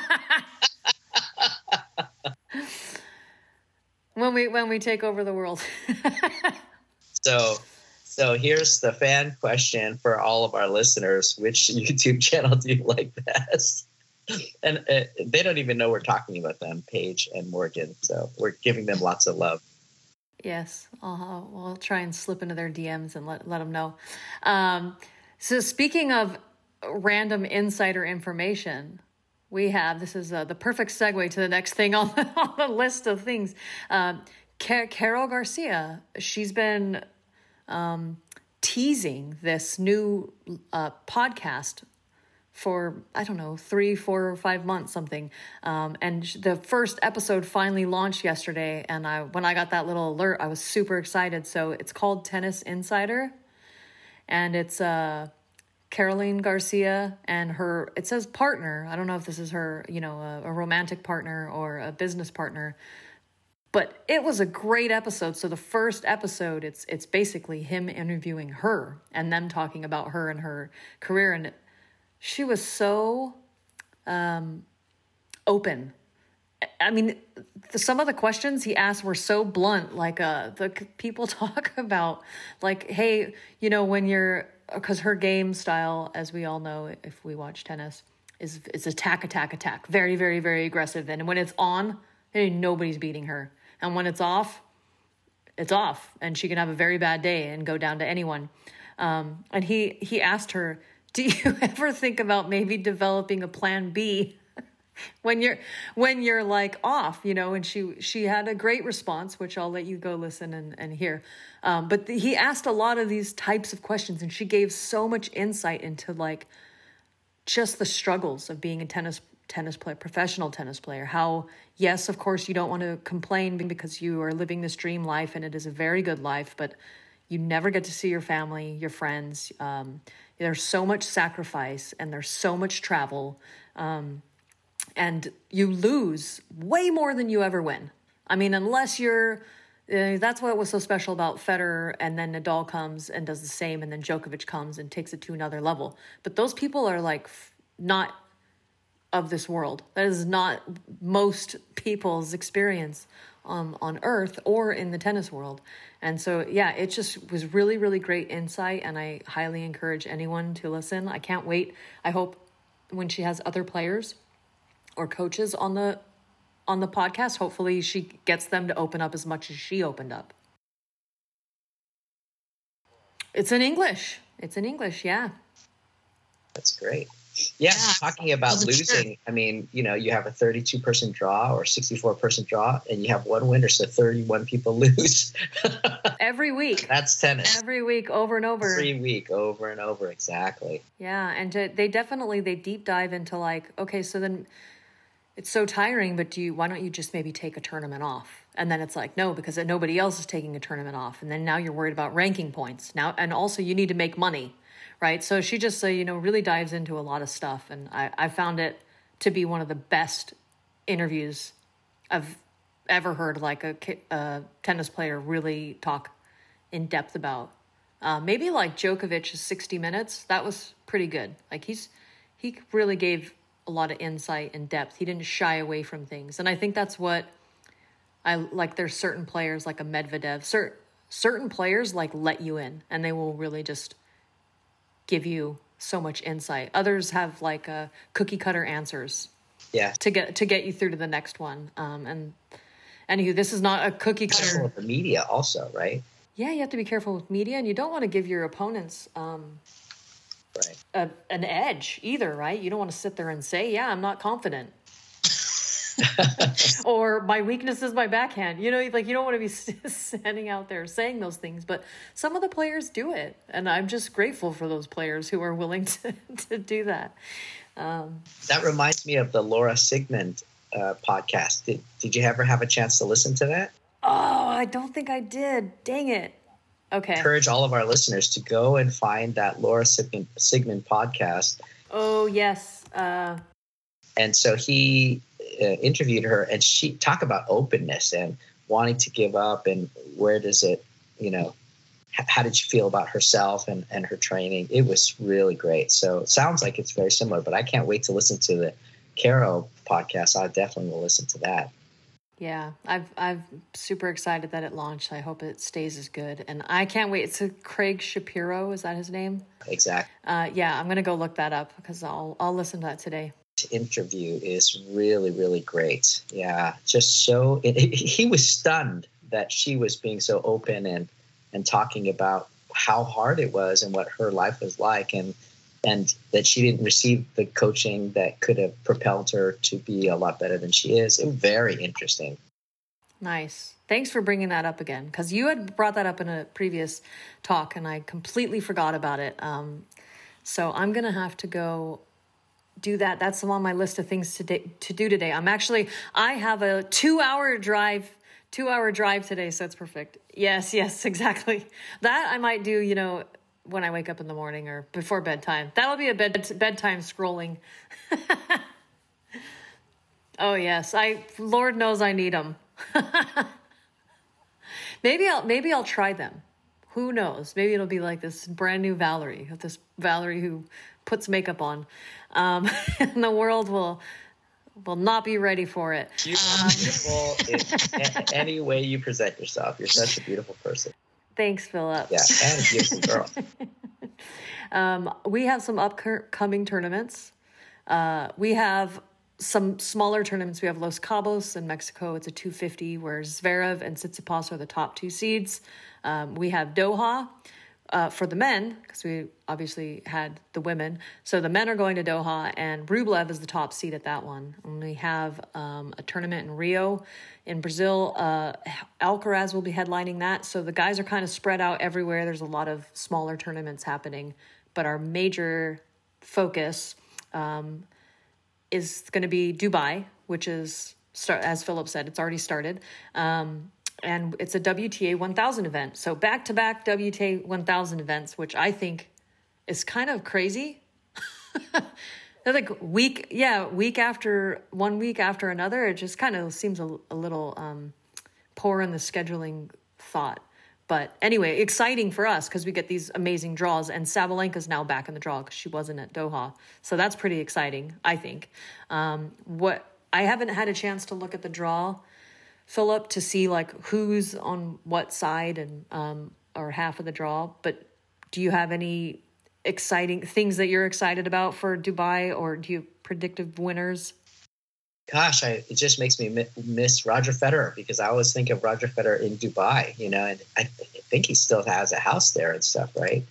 when we when we take over the world. so so here's the fan question for all of our listeners: Which YouTube channel do you like best? And uh, they don't even know we're talking about them, Paige and Morgan. So we're giving them lots of love. Yes, I'll, I'll try and slip into their DMs and let let them know. Um, so speaking of random insider information, we have this is uh, the perfect segue to the next thing on the, on the list of things. Um, Car- Carol Garcia, she's been um, teasing this new uh, podcast for I don't know three, four, or five months, something. Um, and the first episode finally launched yesterday, and I when I got that little alert, I was super excited. So it's called Tennis Insider, and it's uh, Caroline Garcia and her. It says partner. I don't know if this is her, you know, a, a romantic partner or a business partner. But it was a great episode. So the first episode, it's it's basically him interviewing her and them talking about her and her career and she was so um, open. I mean, the, some of the questions he asked were so blunt. Like uh, the people talk about, like, hey, you know, when you're because her game style, as we all know, if we watch tennis, is is attack, attack, attack, very, very, very aggressive. And when it's on, nobody's beating her. And when it's off, it's off, and she can have a very bad day and go down to anyone. Um, and he he asked her, "Do you ever think about maybe developing a plan B when you're when you're like off you know and she she had a great response which i'll let you go listen and, and hear. Um, but the, he asked a lot of these types of questions and she gave so much insight into like just the struggles of being a tennis tennis player professional tennis player. How yes of course you don't want to complain because you are living this dream life and it is a very good life but you never get to see your family your friends um, there's so much sacrifice and there's so much travel um, and you lose way more than you ever win. I mean, unless you're. Uh, that's what was so special about Federer, and then Nadal comes and does the same, and then Djokovic comes and takes it to another level. But those people are like f- not of this world. That is not most people's experience um, on Earth or in the tennis world. And so, yeah, it just was really, really great insight, and I highly encourage anyone to listen. I can't wait. I hope when she has other players or coaches on the on the podcast. Hopefully she gets them to open up as much as she opened up. It's in English. It's in English, yeah. That's great. Yeah, Yeah. talking about losing. I mean, you know, you have a 32 person draw or 64 person draw, and you have one winner, so 31 people lose. Every week. That's tennis. Every week over and over. Every week, over and over, exactly. Yeah, and to, they definitely they deep dive into like, okay, so then it's so tiring, but do you why don't you just maybe take a tournament off? And then it's like, no, because nobody else is taking a tournament off. And then now you're worried about ranking points. Now and also you need to make money, right? So she just uh, you know really dives into a lot of stuff and I, I found it to be one of the best interviews I've ever heard like a, a tennis player really talk in depth about. Uh, maybe like Djokovic's 60 minutes. That was pretty good. Like he's he really gave a lot of insight and depth. He didn't shy away from things, and I think that's what I like. There's certain players like a Medvedev. Certain certain players like let you in, and they will really just give you so much insight. Others have like uh, cookie cutter answers Yeah. to get to get you through to the next one. Um, and anywho, this is not a cookie Careful cutter. with the media, also, right? Yeah, you have to be careful with media, and you don't want to give your opponents um, Right. a, an edge either, right? You don't want to sit there and say, "Yeah, I'm not confident," or "My weakness is my backhand." You know, like you don't want to be standing out there saying those things. But some of the players do it, and I'm just grateful for those players who are willing to to do that. That reminds me of the Laura Siegemund uh, podcast. Did, did you ever have a chance to listen to that? Oh, I don't think I did. Dang it. Okay. encourage all of our listeners to go and find that Laura Siegemund, Siegemund podcast. Oh yes. Uh, And so he interviewed her, and she talked about openness and wanting to give up, and where does it, you know, how did she feel about herself and, and her training? It was really great. So it sounds like it's very similar, but I can't wait to listen to the Caro podcast. I definitely will listen to that. Yeah, I've I've super excited that it launched. I hope it stays as good, and I can't wait. It's a Craig Shapiro. Is that his name? Exactly. Uh, yeah, I'm gonna go look that up because I'll I'll listen to that today. Interview is really really great yeah just so it, it- he was stunned that she was being so open and and talking about how hard it was and what her life was like and and that she didn't receive the coaching that could have propelled her to be a lot better than she is it was very interesting Nice. Thanks for bringing that up again because you had brought that up in a previous talk, and I completely forgot about it. Um, so I'm gonna have to go do that. That's on my list of things to to do today. I'm actually I have a two hour drive. Two hour drive today, so it's perfect. Yes, yes, exactly. That I might do, you know, when I wake up in the morning or before bedtime. That'll be a bed bedtime scrolling. oh yes, I Lord knows I need them. maybe I'll maybe I'll try them. Who knows? Maybe it'll be like this brand new Valerie, this Valerie who puts makeup on, um, and the world will will not be ready for it. you are beautiful in any way you present yourself you're such a beautiful person Thanks, Phillip. yeah and a beautiful girl Um, we have some upcoming tournaments. Uh, we have some smaller tournaments. We have Los Cabos in Mexico. It's a 250, where Zverev and Tsitsipas are the top two seeds. Um, we have Doha, uh, for the men, because we obviously had the women. So the men are going to Doha, and Rublev is the top seed at that one. And we have um, a tournament in Rio, in Brazil. Uh, Alcaraz will be headlining that. So the guys are kind of spread out everywhere. There's a lot of smaller tournaments happening, but our major focus um, is going to be Dubai, which is start as Phillip said, it's already started. Um, and it's a WTA 1000 event. So back to back WTA 1000 events, which I think is kind of crazy. They're like week, yeah, week after one week after another. It just kind of seems a, a little um, poor in the scheduling thought. But anyway, exciting for us because we get these amazing draws, and Sabalenka's now back in the draw because she wasn't at Doha, so that's pretty exciting. I think. Um, what I haven't had a chance to look at the draw Phillip to see like who's on what side and um, or half of the draw. But do you have any exciting things that you're excited about for Dubai, or do you have predictive winners? Gosh, I, it just makes me miss Roger Federer because I always think of Roger Federer in Dubai, you know, and I think he still has a house there and stuff, right?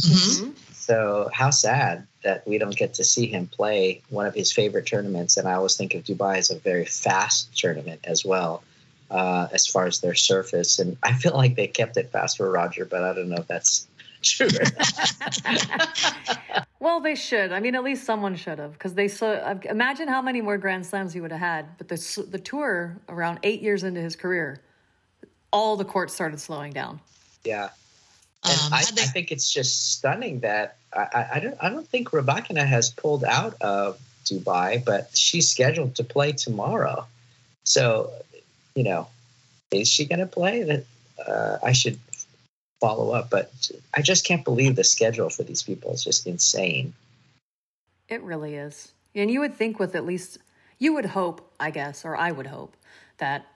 Mm-hmm. So how sad that we don't get to see him play one of his favorite tournaments. And I always think of Dubai as a very fast tournament as well uh, as far as their surface. And I feel like they kept it fast for Roger, but I don't know if that's true. well, they should. I mean, at least someone should have, because they so imagine how many more Grand Slams he would have had. But the the tour around eight years into his career, all the courts started slowing down. Yeah. And um, I, they... I, think it's just stunning that I, I, don't I don't think Rybakina has pulled out of Dubai, but she's scheduled to play tomorrow. So you know, is she going to play? That uh, I should follow up, but I just can't believe the schedule for these people. It's just insane. It really is. And you would think with at least you would hope, I guess, or I would hope that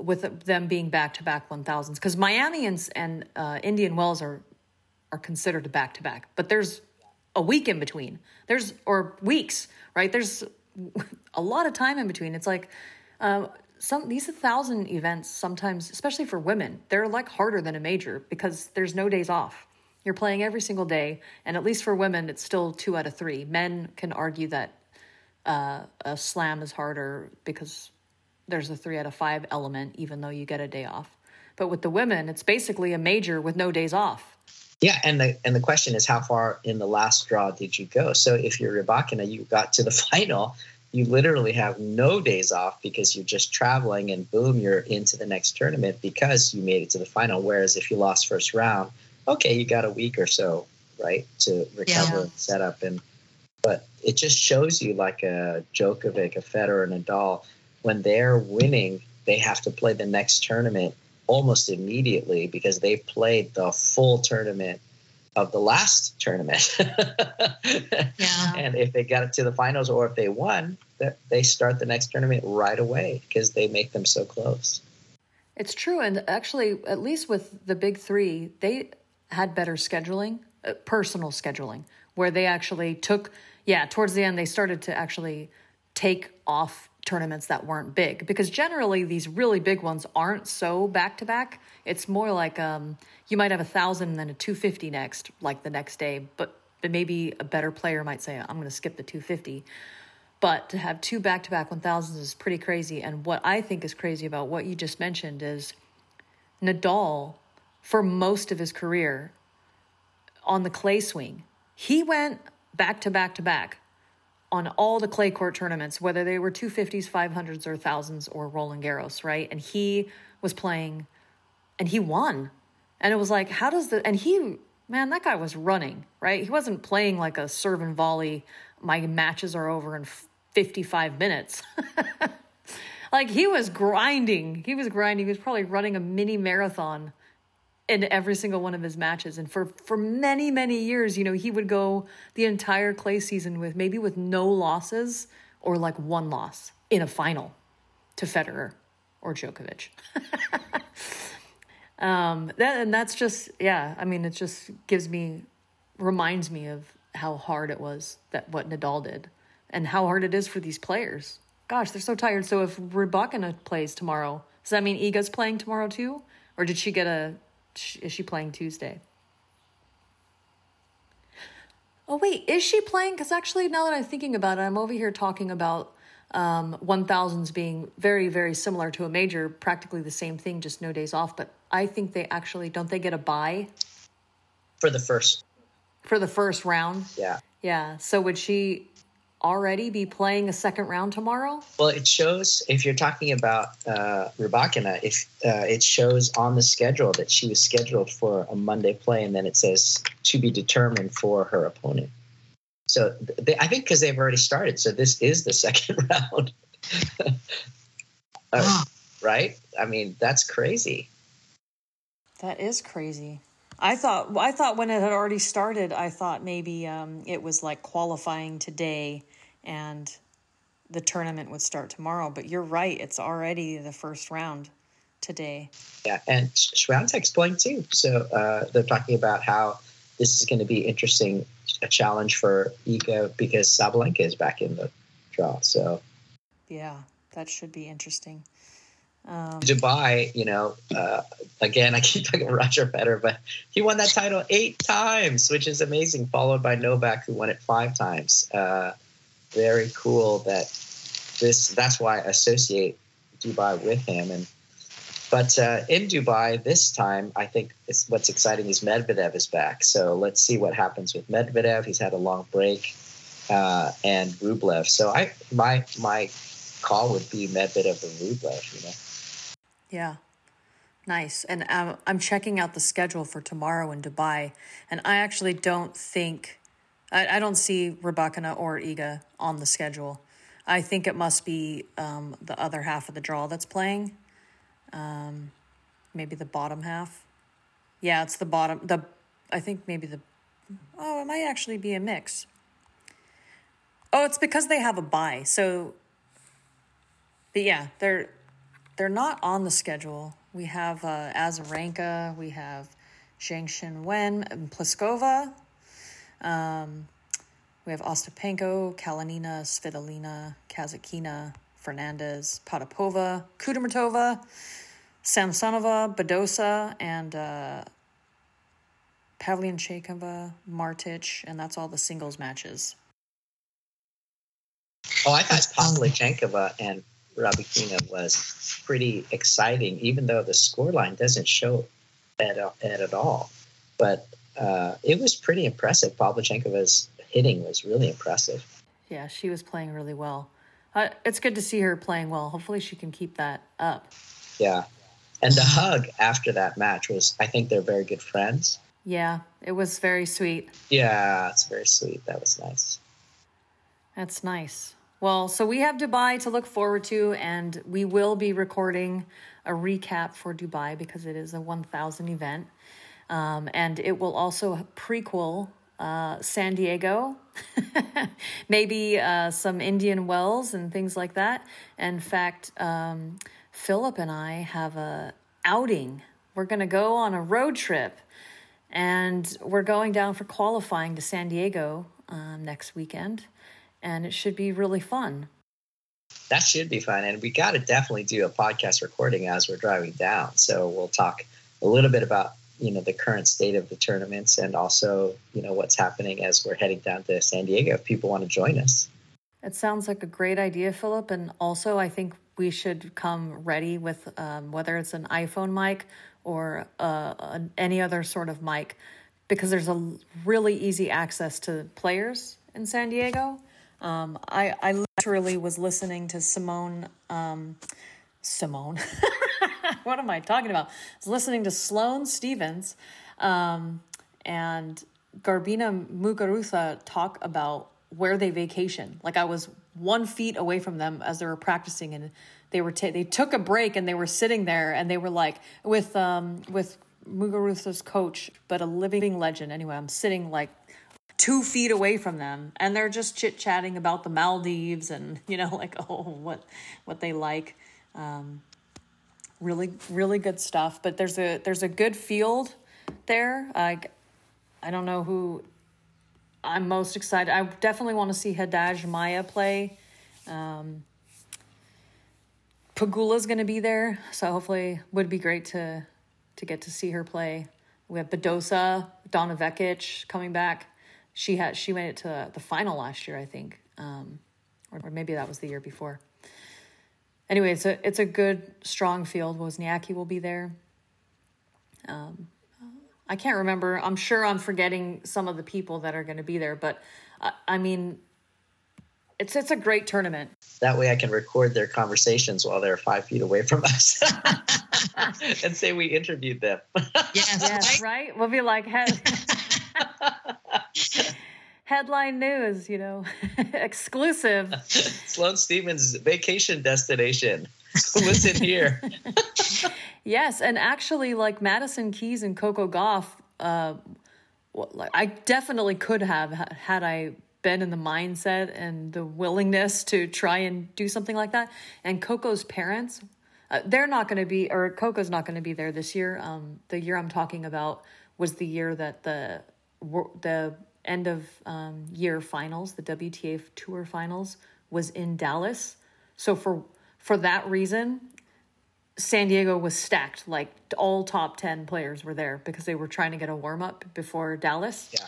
with them being back to back 1000s because Miami and, and uh, Indian Wells are are considered back to back, but there's a week in between. There's or weeks, right? There's a lot of time in between. It's like uh, some these thousand events sometimes, especially for women, they're like harder than a major because there's no days off. You're playing every single day, and at least for women, it's still two out of three. Men can argue that uh, a slam is harder because there's a three out of five element, even though you get a day off. But with the women, it's basically a major with no days off. Yeah, and the and the question is how far in the last draw did you go? So if you're Rybakina, you got to the final, you literally have no days off because you're just traveling and boom, you're into the next tournament because you made it to the final. Whereas if you lost first round, okay, you got a week or so, right, to recover yeah. and set up. And but it just shows you like a Djokovic, a Federer, and a Nadal, when they're winning, they have to play the next tournament almost immediately because they've played the full tournament of the last tournament. yeah. And if they got it to the finals or if they won, that they start the next tournament right away because they make them so close. It's true. And actually, at least with the big three, they had better scheduling, uh, personal scheduling, where they actually took, yeah, towards the end, they started to actually take off tournaments that weren't big because generally these really big ones aren't so back to back. It's more like um, you might have a thousand and then a 250 next, like the next day, but, but maybe a better player might say, I'm going to skip the 250. But to have two back to back 1000s is pretty crazy. And what I think is crazy about what you just mentioned is Nadal, for most of his career on the clay swing, he went back to back to back on all the clay court tournaments, whether they were 250s, 500s, or 1000s, or Roland Garros, right? And he was playing and he won. And it was like, how does the, and he, man, that guy was running, right? He wasn't playing like a serve and volley, my matches are over in 55 minutes. like he was grinding. He was grinding. He was probably running a mini marathon in every single one of his matches. And for for many many years, you know, he would go the entire clay season with maybe with no losses or like one loss in a final to Federer or Djokovic. um, that and that's just yeah. I mean, it just gives me reminds me of how hard it was that what Nadal did and how hard it is for these players. Gosh, they're so tired. So if Rybakina plays tomorrow, does that mean Iga's playing tomorrow too, or did she get a? Is she playing Tuesday? Oh wait, is she playing? Because actually, now that I'm thinking about it, I'm over here talking about um, 1000s being very, very similar to a major, practically the same thing, just no days off. But I think they actually don't they get a bye for the first. for the first round? Yeah. Yeah. So would she already be playing a second round tomorrow? Well, it shows if you're talking about uh, Rybakina, if uh, it shows on the schedule that she was scheduled for a Monday play, and then it says to be determined for her opponent. So they, I think because they've already started, so this is the second round, Uh, right? I mean, that's crazy. That is crazy. I thought I thought when it had already started, I thought maybe um, it was like qualifying today and the tournament would start tomorrow. But you're right; it's already the first round today. Yeah, and Swiatek's playing too. So uh, they're talking about how this is going to be interesting, a challenge for Iga because Sabalenka is back in the draw. So Yeah, that should be interesting. Dubai, you know, uh, again, I keep talking about Roger Federer, but he won that title eight times, which is amazing. Followed by Novak, who won it five times. Uh, very cool that this. That's why I associate Dubai with him. And but uh, in Dubai this time, I think what's exciting is Medvedev is back. So let's see what happens with Medvedev. He's had a long break, uh, and Rublev. So I my my call would be Medvedev or Rublev. You know. Yeah. Nice. And um, I'm checking out the schedule for tomorrow in Dubai. And I actually don't think, I, I don't see Rybakina or Iga on the schedule. I think it must be um, the other half of the draw that's playing. Um, maybe the bottom half. Yeah, it's the bottom. The I think maybe the. Oh, it might actually be a mix. Oh, it's because they have a bye. So. But yeah, they're they're not on the schedule. We have uh, Azarenka, we have Zheng Qinwen and Pliskova. Um, we have Ostapenko, Kalinina, Svitolina, Kasatkina, Fernandez, Potapova, Kudermetova, Samsonova, Badosa, and uh, Pavlyuchenkova, Martic, and that's all the singles matches. Oh, I thought Pavlyuchenkova and Rybakina was pretty exciting, even though the scoreline doesn't show it, it at all. But uh, it was pretty impressive. Pavlyuchenkova's hitting was really impressive. Yeah, she was playing really well. Uh, it's good to see her playing well. Hopefully, she can keep that up. Yeah. And the hug after that match was, I think they're very good friends. Yeah, it was very sweet. Yeah, it's very sweet. That was nice. That's nice. Well, so we have Dubai to look forward to, and we will be recording a recap for Dubai because it is a 1000 event. Um, and it will also prequel uh, San Diego, maybe uh, some Indian Wells and things like that. In fact, um, Phillip and I have a outing. We're going to go on a road trip, and we're going down for qualifying to San Diego um, next weekend, and it should be really fun. That should be fun. And we got to definitely do a podcast recording as we're driving down. So we'll talk a little bit about you know the current state of the tournaments and also you know what's happening as we're heading down to San Diego if people want to join us. It sounds like a great idea, Phillip. And also, I think we should come ready with um, whether it's an iPhone mic or uh, an- any other sort of mic, because there's a really easy access to players in San Diego. Um, I, I literally was listening to Simone. Um, Simone. what am I talking about? I was listening to Sloane Stevens um, and Garbiñe Muguruza talk about where they vacation. Like I was one feet away from them as they were practicing, and they were ta- they took a break and they were sitting there and they were like with um with Muguruza's coach, but a living legend. Anyway, I'm sitting like two feet away from them and they're just chit chatting about the Maldives and you know like oh what what they like um, really really good stuff but there's a there's a good field there. I I don't know who I'm most excited I definitely want to see Haddad Maia play. Um, Pegula's going to be there so hopefully would be great to to get to see her play. We have Badosa Donna Vekic coming back. She had she made it to the final last year, I think, um, or, or maybe that was the year before. Anyway, it's a it's a good strong field. Wozniacki will be there. Um, I can't remember. I'm sure I'm forgetting some of the people that are going to be there, but uh, I mean, it's it's a great tournament. That way, I can record their conversations while they're five feet away from us, and say we interviewed them. Yes, Yes, right? right? We'll be like head, headline news, you know, exclusive. Sloane Stevens' vacation destination. Listen here. Yes, and actually, like Madison Keys and Coco Gauff, uh, like I definitely could have had I been in the mindset and the willingness to try and do something like that. And Coco's parents, uh, they're not going to be, or Coco's not going to be there this year. Um, the year I'm talking about was the year that the the end of um, year finals, the WTA Tour finals, was in Dallas. So for for that reason, San Diego was stacked. Like all top 10 players were there because they were trying to get a warm up before Dallas. Yeah.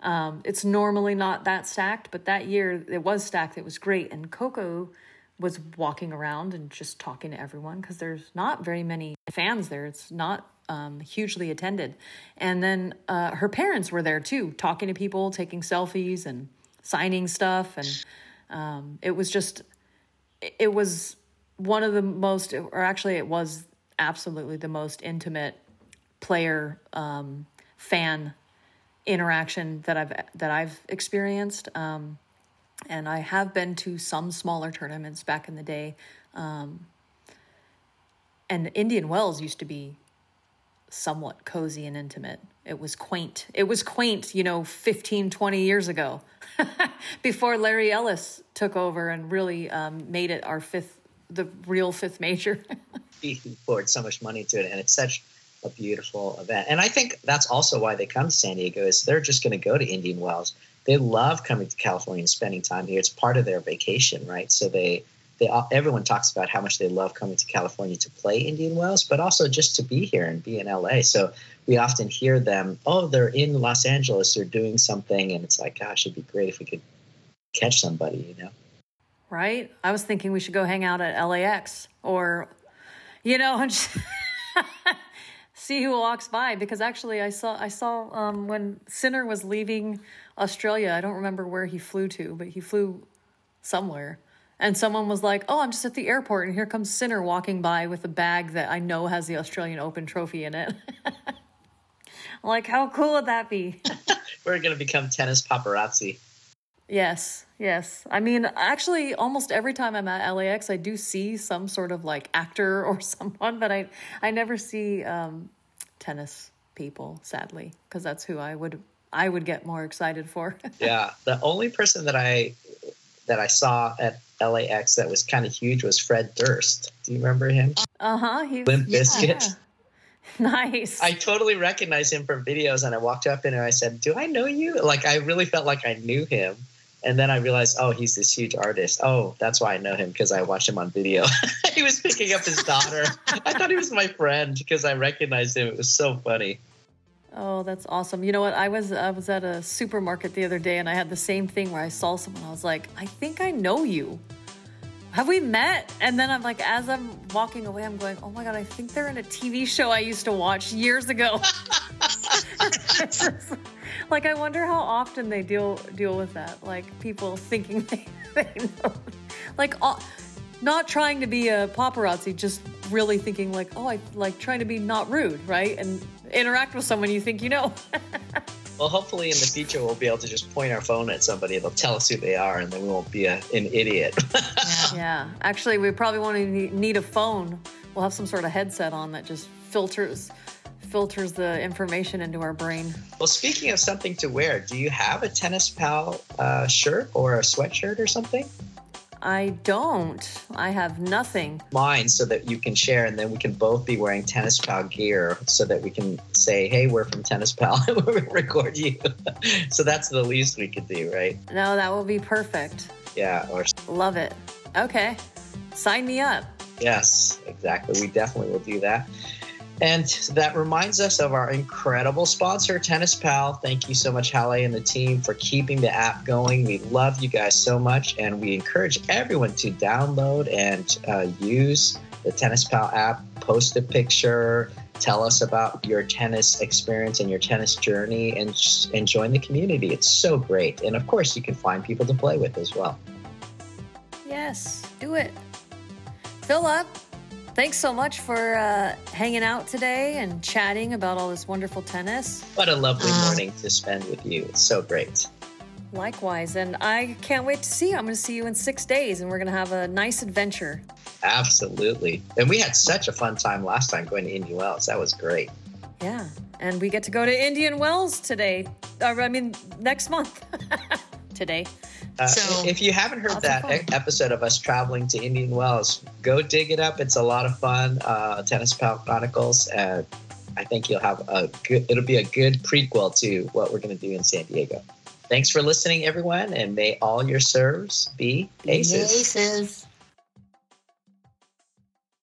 Um, it's normally not that stacked, but that year it was stacked. It was great. And Coco was walking around and just talking to everyone because there's not very many fans there. It's not um, hugely attended. And then uh, her parents were there too, talking to people, taking selfies and signing stuff. And um, it was just, it- was one of the most, or actually, it was absolutely the most intimate player um, fan interaction that I've that I've experienced. Um, and I have been to some smaller tournaments back in the day. Um, and Indian Wells used to be somewhat cozy and intimate. It was quaint. It was quaint, you know, 15, 20 years ago before Larry Ellison took over and really um, made it our fifth, the real fifth major. he poured so much money to it, and it's such a beautiful event. And I think that's also why they come to San Diego is they're just going to go to Indian Wells. They love coming to California and spending time here. It's part of their vacation, right? So they they everyone talks about how much they love coming to California to play Indian Wells, but also just to be here and be in LA. So we often hear them, oh, they're in Los Angeles, they're doing something, and it's like, gosh, it'd be great if we could catch somebody, you know. right? I was thinking we should go hang out at LAX or, you know, and see who walks by. Because actually, I saw I saw um, when Sinner was leaving Australia. I don't remember where he flew to, but he flew somewhere. And someone was like, "Oh, I'm just at the airport, and here comes Sinner walking by with a bag that I know has the Australian Open trophy in it." Like, how cool would that be? We're going to become tennis paparazzi. Yes, yes. I mean, actually, almost every time I'm at LAX, I do see some sort of like actor or someone, but I I never see um, tennis people, sadly, because that's who I would I would get more excited for. yeah, the only person that I that I saw at LAX that was kind of huge was Fred Durst. Do you remember him? uh huh. He Limp Bizkit. yeah. Nice. I totally recognized him from videos, and I walked up and I said, "Do I know you?" Like I really felt like I knew him, and then I realized, oh, he's this huge artist. Oh, that's why I know him because I watched him on video. he was picking up his daughter. I thought he was my friend because I recognized him. It was so funny. Oh, that's awesome. You know what? I was I was at a supermarket the other day and I had the same thing where I saw someone. I was like, I think I know you. Have we met? And then I'm like, as I'm walking away, I'm going, oh my god, I think they're in a TV show I used to watch years ago. like, I wonder how often they deal deal with that. Like people thinking they, they know, like, uh, not trying to be a paparazzi, just really thinking like, oh, I like trying to be not rude, right? And interact with someone you think you know. Well, hopefully in the future we'll be able to just point our phone at somebody. They'll tell us who they are, and then we won't be a, an idiot. Yeah. yeah, actually, we probably won't even need a phone. We'll have some sort of headset on that just filters filters the information into our brain. well, speaking of something to wear, do you have a tennis pal uh, shirt or a sweatshirt or something? I don't. I have nothing. Mine, so that you can share, and then we can both be wearing tennis pal gear, so that we can say, "Hey, we're from Tennis Pal," and we record you. so that's the least we could do, right? No, that will be perfect. Yeah. Or Love it. Okay, sign me up. yes, exactly. We definitely will do that. And that reminds us of our incredible sponsor, Tennis Pal. Thank you so much, Halle and the team, for keeping the app going. We love you guys so much, and we encourage everyone to download and uh, use the Tennis Pal app. Post a picture, tell us about your tennis experience and your tennis journey, and, and join the community. It's so great. And of course, you can find people to play with as well. Yes, do it. Phillip, thanks so much for uh, hanging out today and chatting about all this wonderful tennis. What a lovely Uh, morning to spend with you. It's so great. Likewise, and I can't wait to see you. I'm going to see you in six days, and we're going to have a nice adventure. Absolutely. And we had such a fun time last time going to Indian Wells. That was great. Yeah, and we get to go to Indian Wells today. I mean, next month. today. Uh, So- if you haven't heard that e- episode of us traveling to Indian Wells, go dig it up. It's a lot of fun. Uh, Tennis Pal Chronicles. And I think you'll have a good, it'll be a good prequel to what we're going to do in San Diego. Thanks for listening, everyone, and may all your serves be aces. Aces.